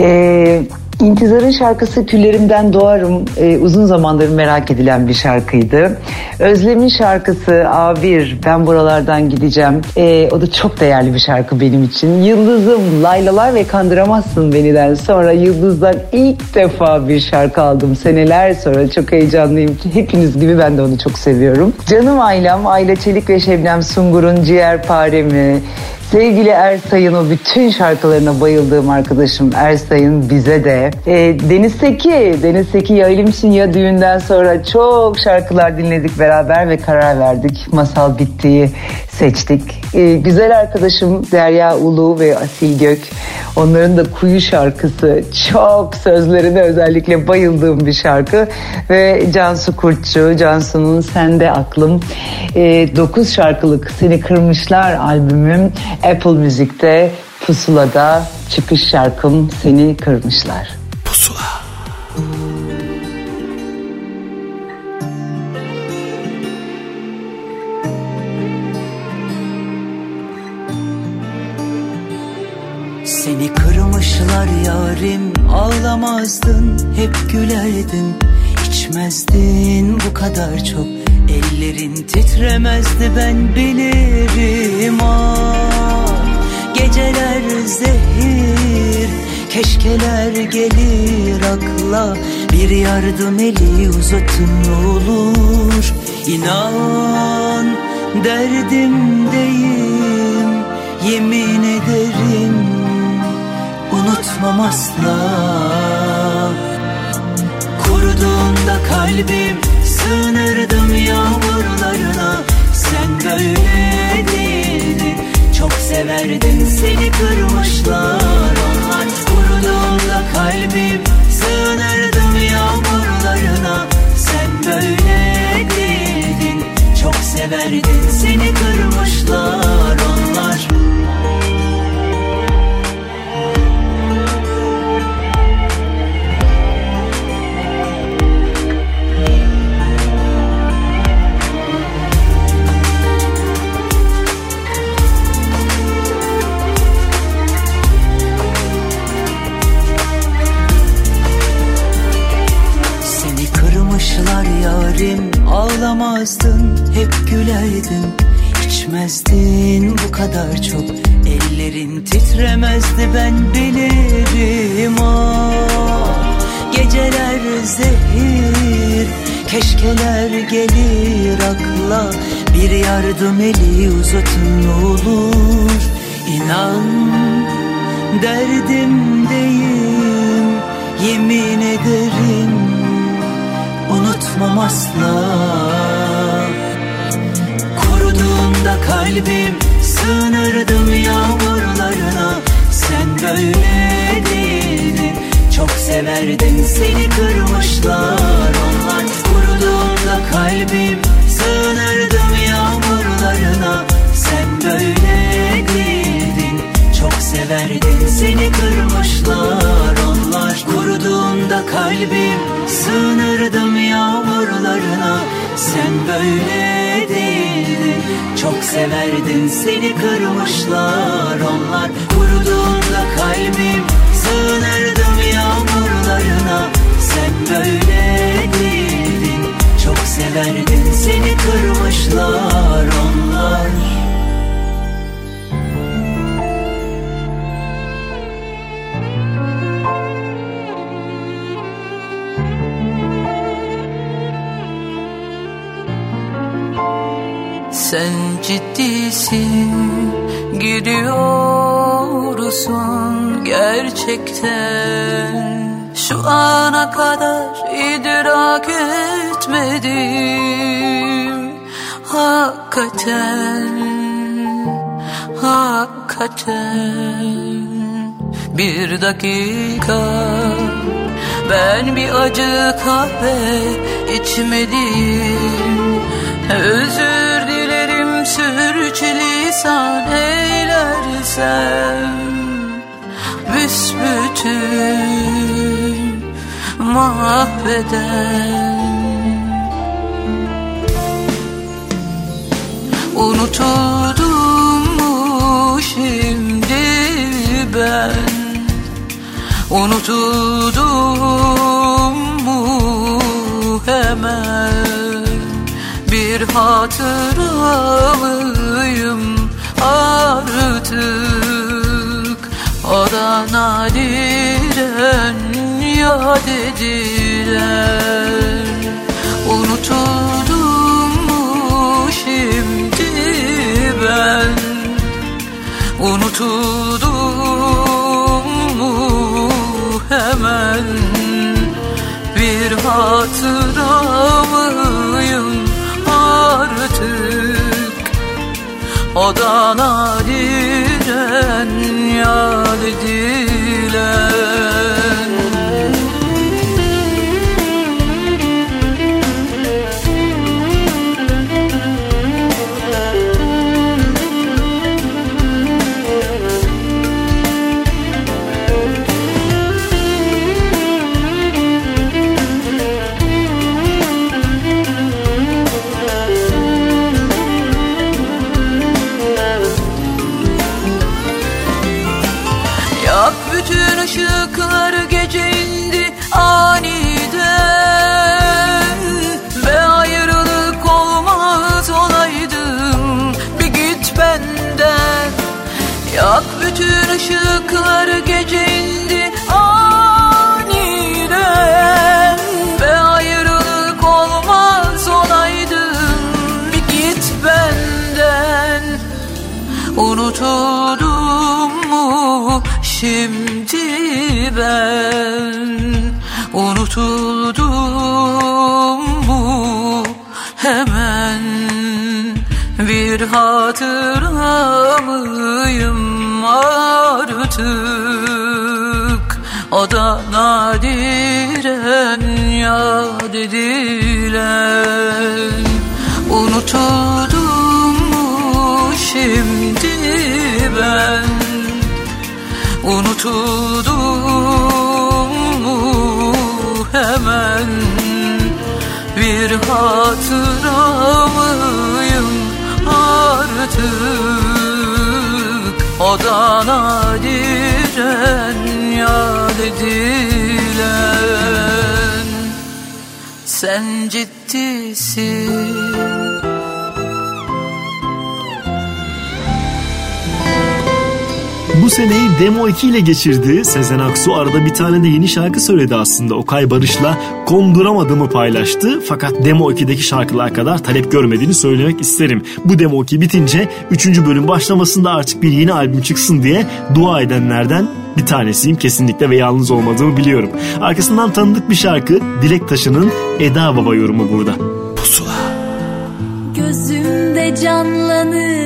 E, İntizar'ın şarkısı Küllerimden Doğarım e, uzun zamandır merak edilen bir şarkıydı. Özlem'in şarkısı A1 Ben Buralardan Gideceğim e, o da çok değerli bir şarkı benim için. Yıldızım Laylalar ve Kandıramazsın Beni'den sonra Yıldız'dan ilk defa bir şarkı aldım seneler sonra çok heyecanlıyım. Hepiniz gibi ben de onu çok seviyorum. Canım ailem Ayla Çelik ve Şebnem Sungur'un Ciğerparemi Sevgili Ersay'ın o bütün şarkılarına bayıldığım arkadaşım Ersay'ın bize de. E, Deniz Seki, Deniz Seki ya ilimsin ya düğünden sonra çok şarkılar dinledik beraber ve karar verdik. Masal bittiği seçtik. E, güzel arkadaşım Derya Ulu ve Asil Gök. Onların da Kuyu şarkısı çok sözlerine özellikle bayıldığım bir şarkı. Ve Cansu Kurtçu, Cansu'nun Sende Aklım. 9 şarkılık Seni Kırmışlar albümüm Apple Müzik'te Pusula'da çıkış şarkım Seni Kırmışlar. Pusula. Seni kırmışlar yarim Ağlamazdın hep gülerdin İçmezdin bu kadar çok Ellerin titremezdi ben bilirim ah Geceler zehir Keşkeler gelir akla. Bir yardım eli uzatın olur. İnan derdimdeyim Yemin ederim. Unutmam asla. Kuruduğunda kalbim sığınırdım yağmurlarına. Sen böyle değildin çok severdin seni kırmışlar. Onlar Kuruduğunda kalbim. Sığınırdım yağmurlarına. Sen böyle değildin çok severdin seni kırmışlar. Onlar ağlamazdın hep gülerdin İçmezdin bu kadar çok. Ellerin titremezdi ben bilirim ah Geceler zehir Keşkeler gelir akla. Bir yardım eli uzatın ne olur. İnan derdimdeyim Yemin ederim unutmam asla. Kuruduğunda kalbim sığınırdım yağmurlarına. Sen böyle değildin çok severdin seni kırmışlar onlar. Kuruduğunda kalbim sığınırdım yağmurlarına. Sen böyle değildin çok severdin seni kırmışlar onlar Kuruduğunda kalbim sığınırdım yağmurlarına. Sen böyle değildin çok severdin seni kırmışlar onlar. Kuruduğunda kalbim sığınırdım yağmurlarına. Sen böyle değildin çok severdin seni kırmışlar onlar Sen ciddisin gidiyorsun gerçekten. Şu ana kadar idrak etmedim. Hakikaten, hakikaten. Bir dakika ben bir acı kahve içmedim. Özür sürçülisan eylersem Büsbütün mahveden. Unutuldum mu şimdi ben? Unutuldum mu hemen? Bir hatıra mıyım artık O da nadiren yad edilen Unutuldum mu şimdi ben? Unutuldum mu hemen? Bir hatıra mıyım O da nadiren yad edilen ben Unutuldum mu hemen. Bir hatıra mıyım artık. O da nadiren yad edilen. Unutuldum mu şimdi ben Unutuldum mu hemen? Bir hatıra mıyım artık. O da nadiren yad edilen sen ciddisin seneyi Demo 2 ile geçirdi. Sezen Aksu arada bir tane de yeni şarkı söyledi aslında. Okay Barış'la Konduramadığımı paylaştı. Fakat Demo 2'deki şarkılar kadar talep görmediğini söylemek isterim. Bu Demo 2 bitince 3. bölüm başlamasında artık bir yeni albüm çıksın diye dua edenlerden bir tanesiyim kesinlikle ve yalnız olmadığımı biliyorum. Arkasından tanıdık bir şarkı Dilek Taşı'nın Eda Baba yorumu burada. Pusula. Gözümde canlanır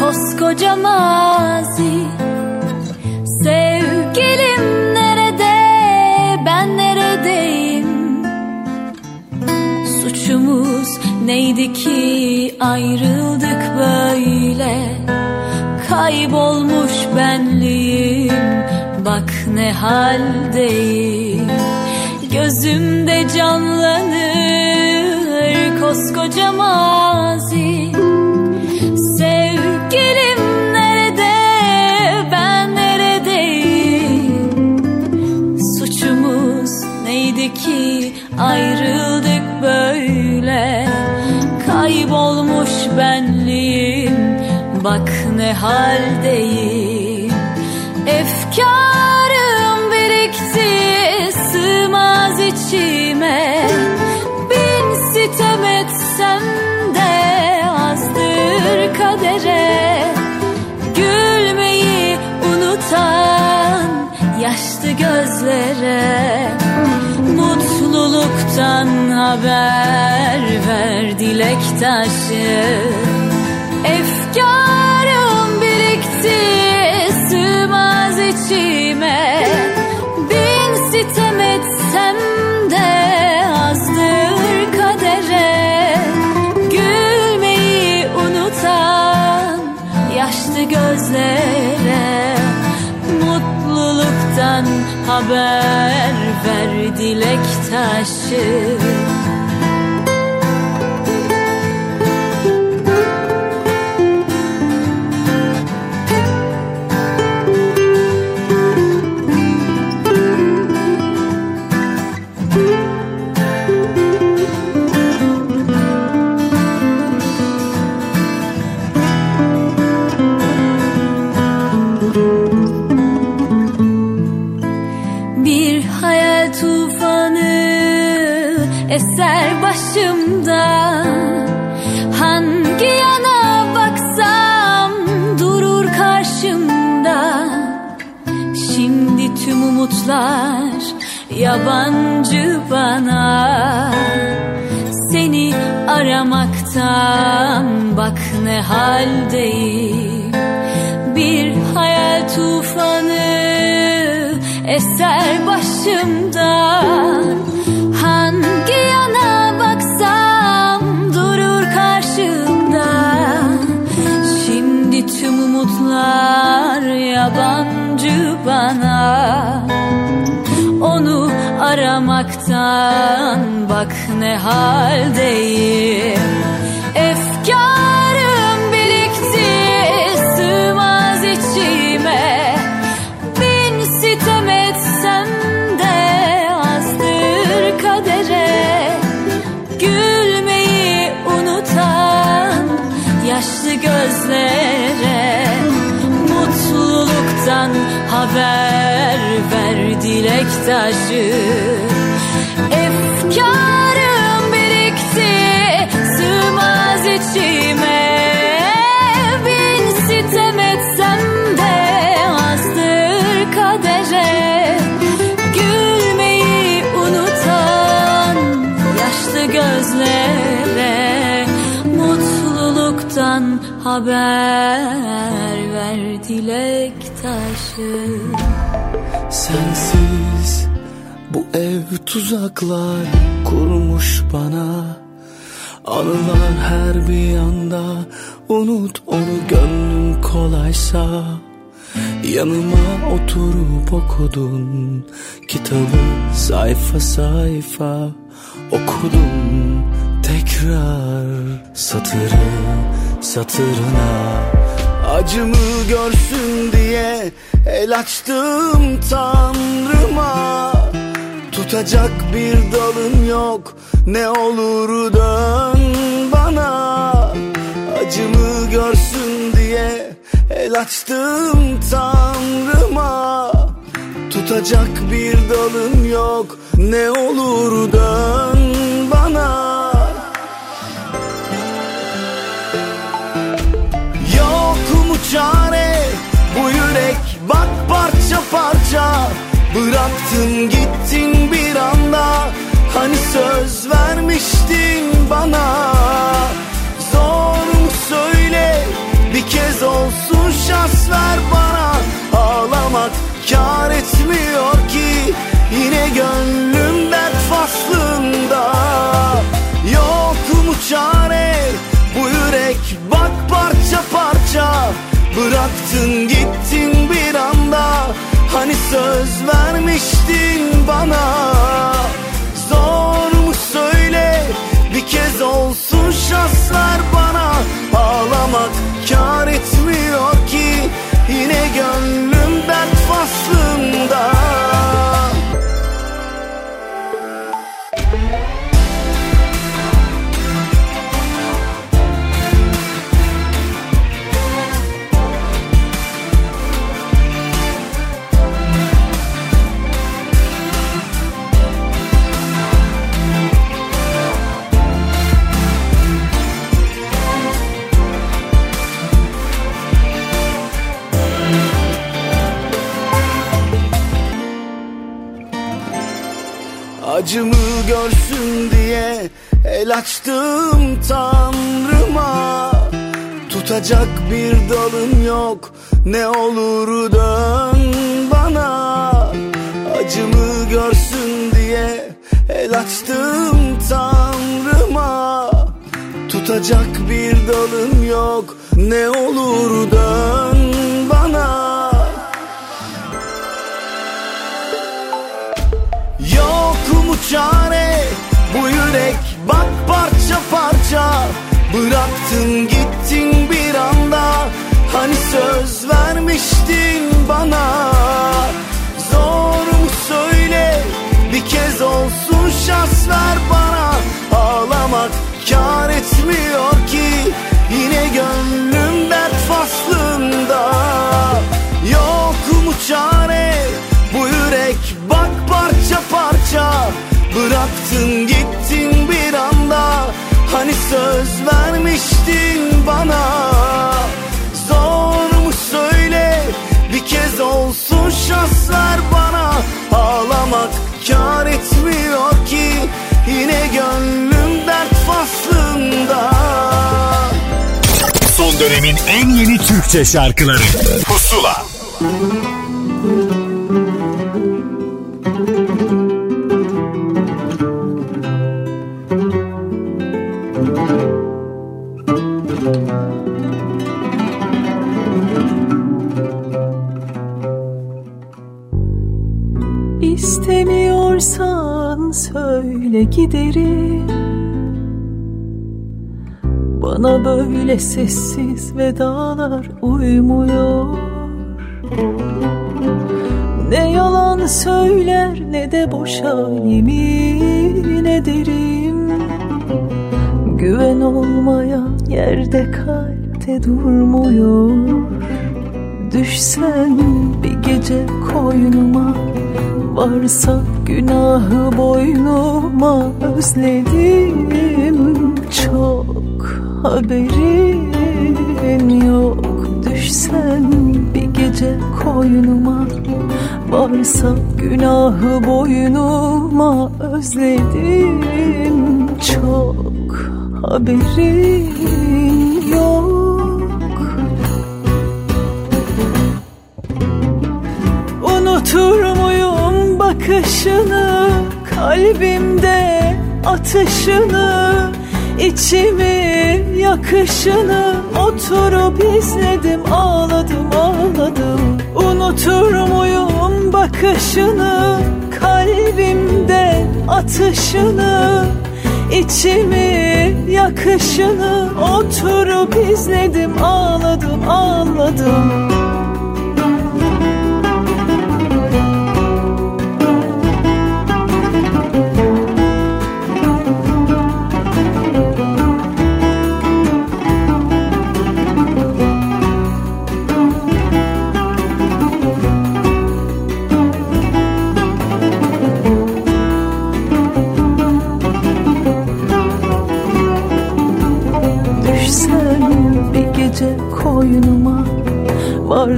koskoca mazi neydi ki ayrıldık böyle? Kaybolmuş benliğim bak ne haldeyim. Gözümde canlanır koskoca mazi Sevgilim ne haldeyim. Efkarım birikti sığmaz içime. Bin sitem etsem de azdır kadere. Gülmeyi unutan yaşlı gözlere. Mutluluktan haber ver dilek taşı Efkarım birikti sığmaz içime. Bin sitem etsem de azdır kadere. Gülmeyi unutan yaşlı gözlere. Mutluluktan haber ver dilek taşı tüm umutlar yabancı bana. Seni aramaktan bak ne haldeyim. Bir hayal tufanı eser başımda. Hangi yana baksam durur karşımda. Şimdi tüm umutlar yabancı bana aramaktan bak ne haldeyim. Efkarım birikti sığmaz içime. Bin sitem etsem de azdır kadere. Gülmeyi unutan yaşlı gözlere Mutluluktan haber dilek taşı. Efkarım birikti sığmaz içime. Bin sitem etsem de azdır kadere. Gülmeyi unutan yaşlı gözlere Mutluluktan haber ver dilek taşı Sensiz bu ev tuzaklar kurmuş bana. Anılar her bir yanda unut onu gönlün kolaysa. Yanıma oturup okudun kitabı sayfa sayfa Okudum tekrar satırı satırına Acımı görsün diye el açtım tanrıma. Tut Tutacak bir dalın yok. Ne olur dön bana. Acımı görsün diye El açtım tanrıma. Tutacak bir dalın yok. Ne olur dön bana. Yok mu yürek Bak parça parça Bıraktın gittin bir anda. Hani söz vermiştin bana Zor mu söyle bir kez olsun şans ver bana. Ağlamak kar etmiyor ki Yine gönlüm dert faslında. Yok mu çare? Bu yürek Bak parça parça Bıraktın gittin anda Hani söz vermiştin bana. Zor mu söyle bir kez olsun şans ver bana. Ağlamak kar etmiyor ki Yine gönlüm dert faslında Acımı görsün diye el açtım tanrıma. Tutacak bir dalın yok ne olur dön bana. Acımı görsün diye el açtım tanrıma. Tutacak bir dalın yok ne olur dön bana yürek Bak parça parça. Bıraktın gittin bir anda. Hani söz vermiştin bana. Zor mu söyle? Bir kez olsun şans ver bana. Ağlamak kar etmiyor ki. Yine gönlüm dert faslında. Yok mu çare? Bu yürek Bak parça parça Bıraktın gittin bir anda Hani söz vermiştin bana. Zor mu söyle bir kez olsun şans ver bana. Ağlamak kar etmiyor ki Yine gönlüm dert faslında. Son dönemin en yeni Türkçe şarkıları. Pusula İstemiyorsan söyle giderim. Bana böyle sessiz vedalar uymuyor. Ne yalan söyler ne de boşa yemin ederim. Güven olmayan yerde kalpte durmuyor. Düşsen bir gece koynuma Varsa günahı boynuma Özledim. Çok haberin yok. Düşsen bir gece koynuma. Varsa günahı boynuma Özledim. Çok haberin yok. Unutur bakışını Kalbimde atışını içimi yakışını Oturup izledim ağladım ağladım. Unutur muyum bakışını Kalbimde atışını içimi yakışını Oturup izledim ağladım ağladım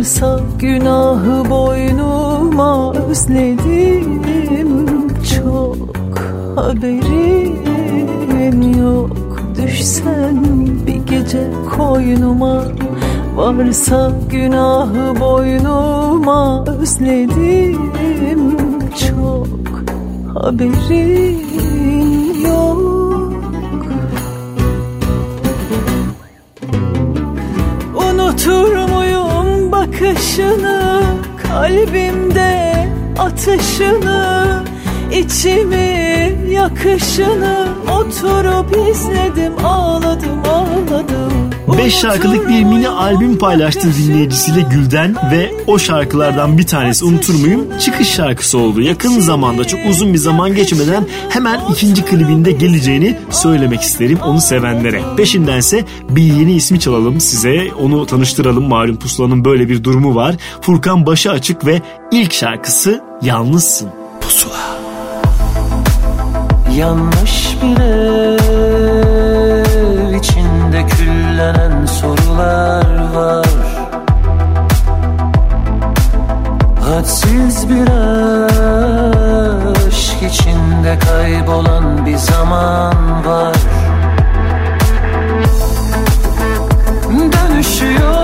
Varsa günahı boynuma özledim. Çok Haberin yok. Düşsen bir gece koynuma. Varsa günahı boynuma özledim. Çok Haberin yok bakışını Kalbimde atışını içimi yakışını Oturup izledim ağladım ağladım 5 şarkılık bir mini albüm paylaştı dinleyicisiyle Gülden ve o şarkılardan bir tanesi unutur çıkış şarkısı oldu. Yakın zamanda çok uzun bir zaman geçmeden hemen ikinci klibinde geleceğini söylemek isterim onu sevenlere. Peşindense bir yeni ismi çalalım size onu tanıştıralım malum pusulanın böyle bir durumu var. Furkan başı açık ve ilk şarkısı Yalnızsın. Pusula. Yanlış bir ev küllenen sorular var. Hadsiz bir aşk içinde kaybolan bir zaman var. Dönüşü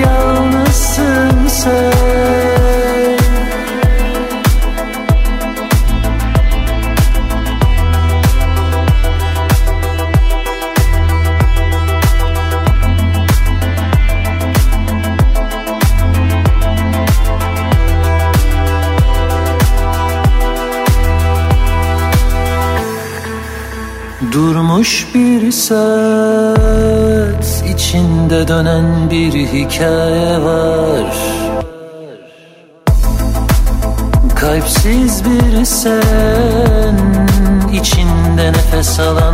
Yalnızsın sen. Durmuş bir saat içinde dönen bir hikaye var. Kalpsiz bir sen içinde nefes alan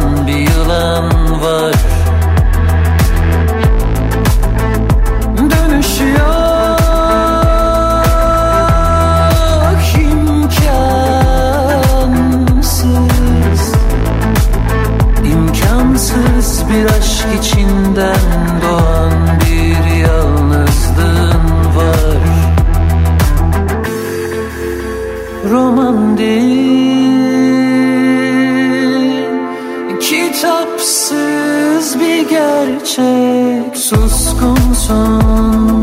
gerçek Suskunsun.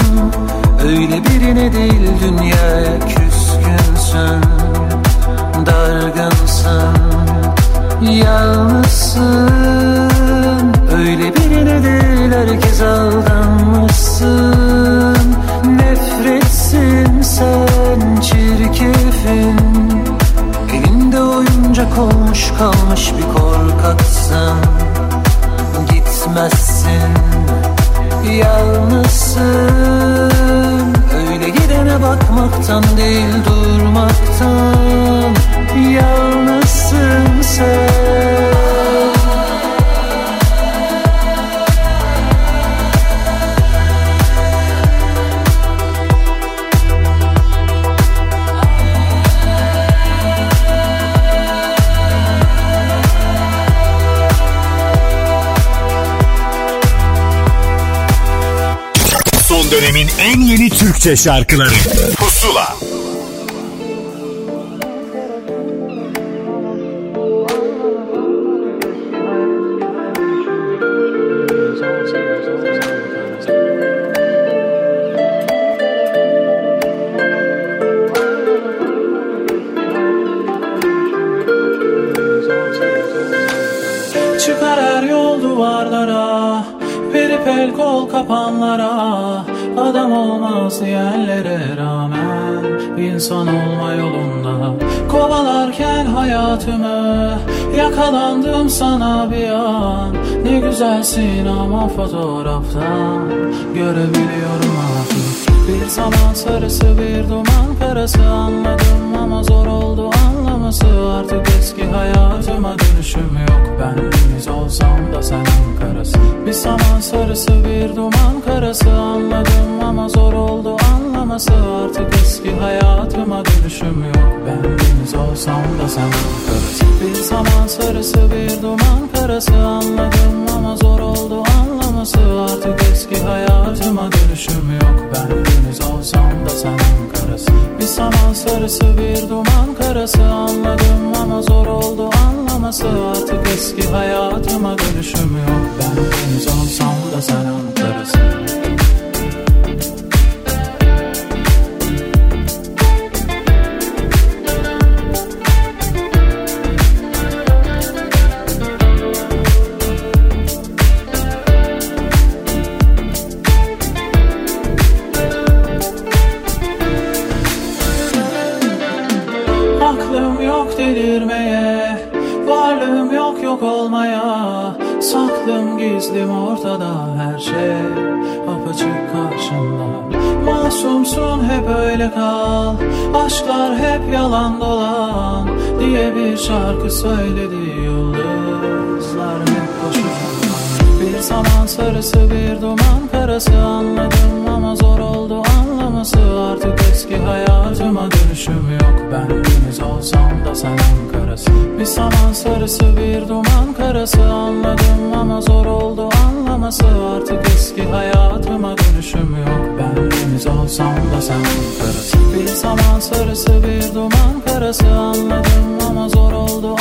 Öyle birine değil dünyaya küskünsün Dargınsın Yalnızsın. Öyle birine değil herkes aldanmışsın. Nefretsin sen çirkefin. Elinde oyuncak olmuş kalmış bir Gitmezsin Yalnızsın. Öyle gidene bakmaktan değil durmaktan Türkçe şarkıları Güzelsin ama fotoğraftan Görebiliyorum artık. Bir zaman sarısı bir duman karası Anladım ama zor oldu anlaması. Artık eski hayatıma dönüşüm yok. Ben deniz olsam da sen Ankara'sın Bir zaman sarısı bir duman karası Anladım ama zor oldu anlaması Artık eski hayatıma dönüşüm yok. Ben deniz olsam da sen Bir zaman sarısı bir duman karası. Anladım ama zor oldu anlaması. Artık eski hayatıma dönüşüm yok. Ben deniz olsam da sen Ankara'sın Bir zaman sarısı bir duman karası. Anladım ama zor oldu anlaması. Artık eski hayatıma dönüşüm yok. Ben deniz olsam da sen Ankara'sın söyledi yıldızlar hep koşuyor Bir zaman sarısı bir duman karası Anladım ama zor oldu anlaması. Artık eski hayatıma dönüşüm yok Ben deniz olsam da sen Ankara'sın Bir zaman sarısı bir duman karası Anladım ama zor oldu anlaması. Artık eski hayatıma dönüşüm yok Ben deniz olsam da sen Ankara'sın Bir zaman sarısı bir duman karası Anladım ama zor oldu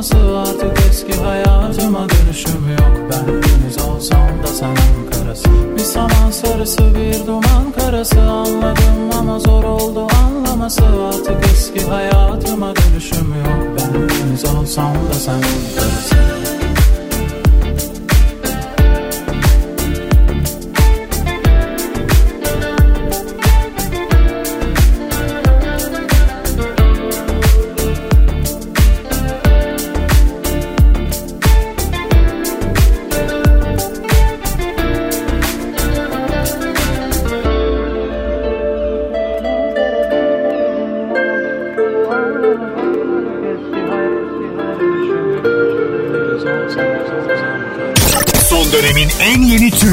anlaması Artık eski hayatıma dönüşüm yok. Ben deniz olsam da sen Ankara'sın Bir zaman sarısı bir duman karası. Anladım ama zor oldu anlaması. Artık eski hayatıma dönüşüm yok. Ben deniz olsam da sen Ankara'sın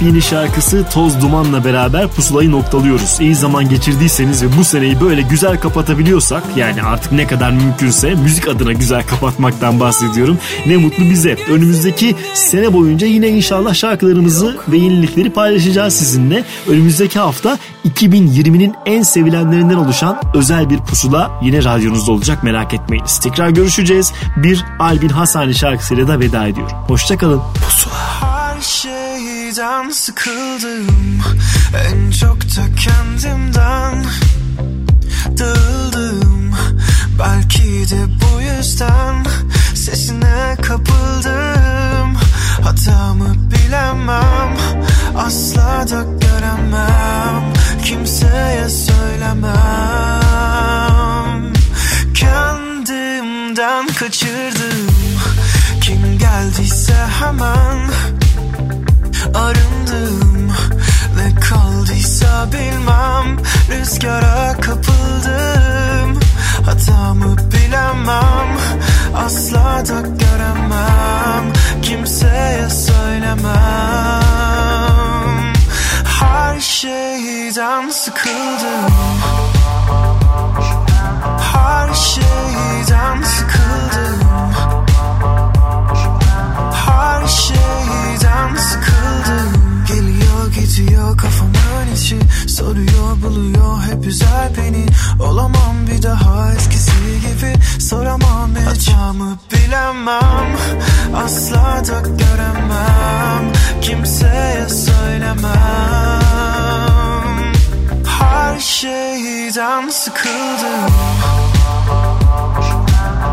yepyeni şarkısı Toz Duman'la beraber pusulayı noktalıyoruz. İyi zaman geçirdiyseniz ve bu seneyi böyle güzel kapatabiliyorsak yani artık ne kadar mümkünse müzik adına güzel kapatmaktan bahsediyorum. Ne mutlu bize. Önümüzdeki sene boyunca yine inşallah şarkılarımızı ve yenilikleri paylaşacağız sizinle. Önümüzdeki hafta 2020'nin en sevilenlerinden oluşan özel bir pusula yine radyonuzda olacak merak etmeyiniz. Tekrar görüşeceğiz. Bir Albin Hasani şarkısıyla da veda ediyorum. Hoşçakalın. Pusula. Her şeyden sıkıldım? En çok da kendimden Dağıldım. Belki de bu yüzden Sesine kapıldım. Hatamı bilemem Asla da göremem. Kimseye söylemem. Kendimden kaçırdım. Kim geldiyse hemen arındım Ne kaldıysa bilmem Rüzgara kapıldım. Hatamı bilemem Asla da göremem Kimseye söylemem. Her şeyden sıkıldım. Her şeyden sıkıldım şeyden sıkıldım. Geliyor gidiyor kafamın içi. Soruyor buluyor hep üzer beni. Olamam bir daha eskisi gibi. Soramam Hatamı bilemem. Asla da göremem. Kimseye söylemem. Her şeyden sıkıldım.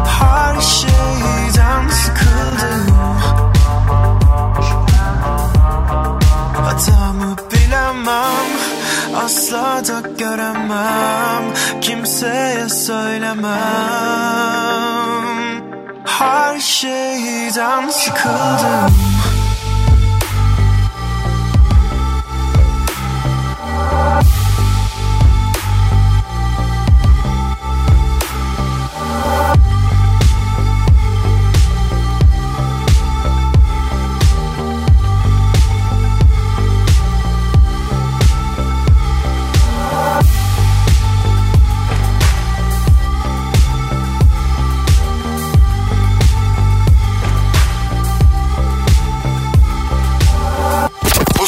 Her şeyden sıkıldım Hatamı bilemem Asla da göremem Kimseye söylemem. Her şeyden sıkıldım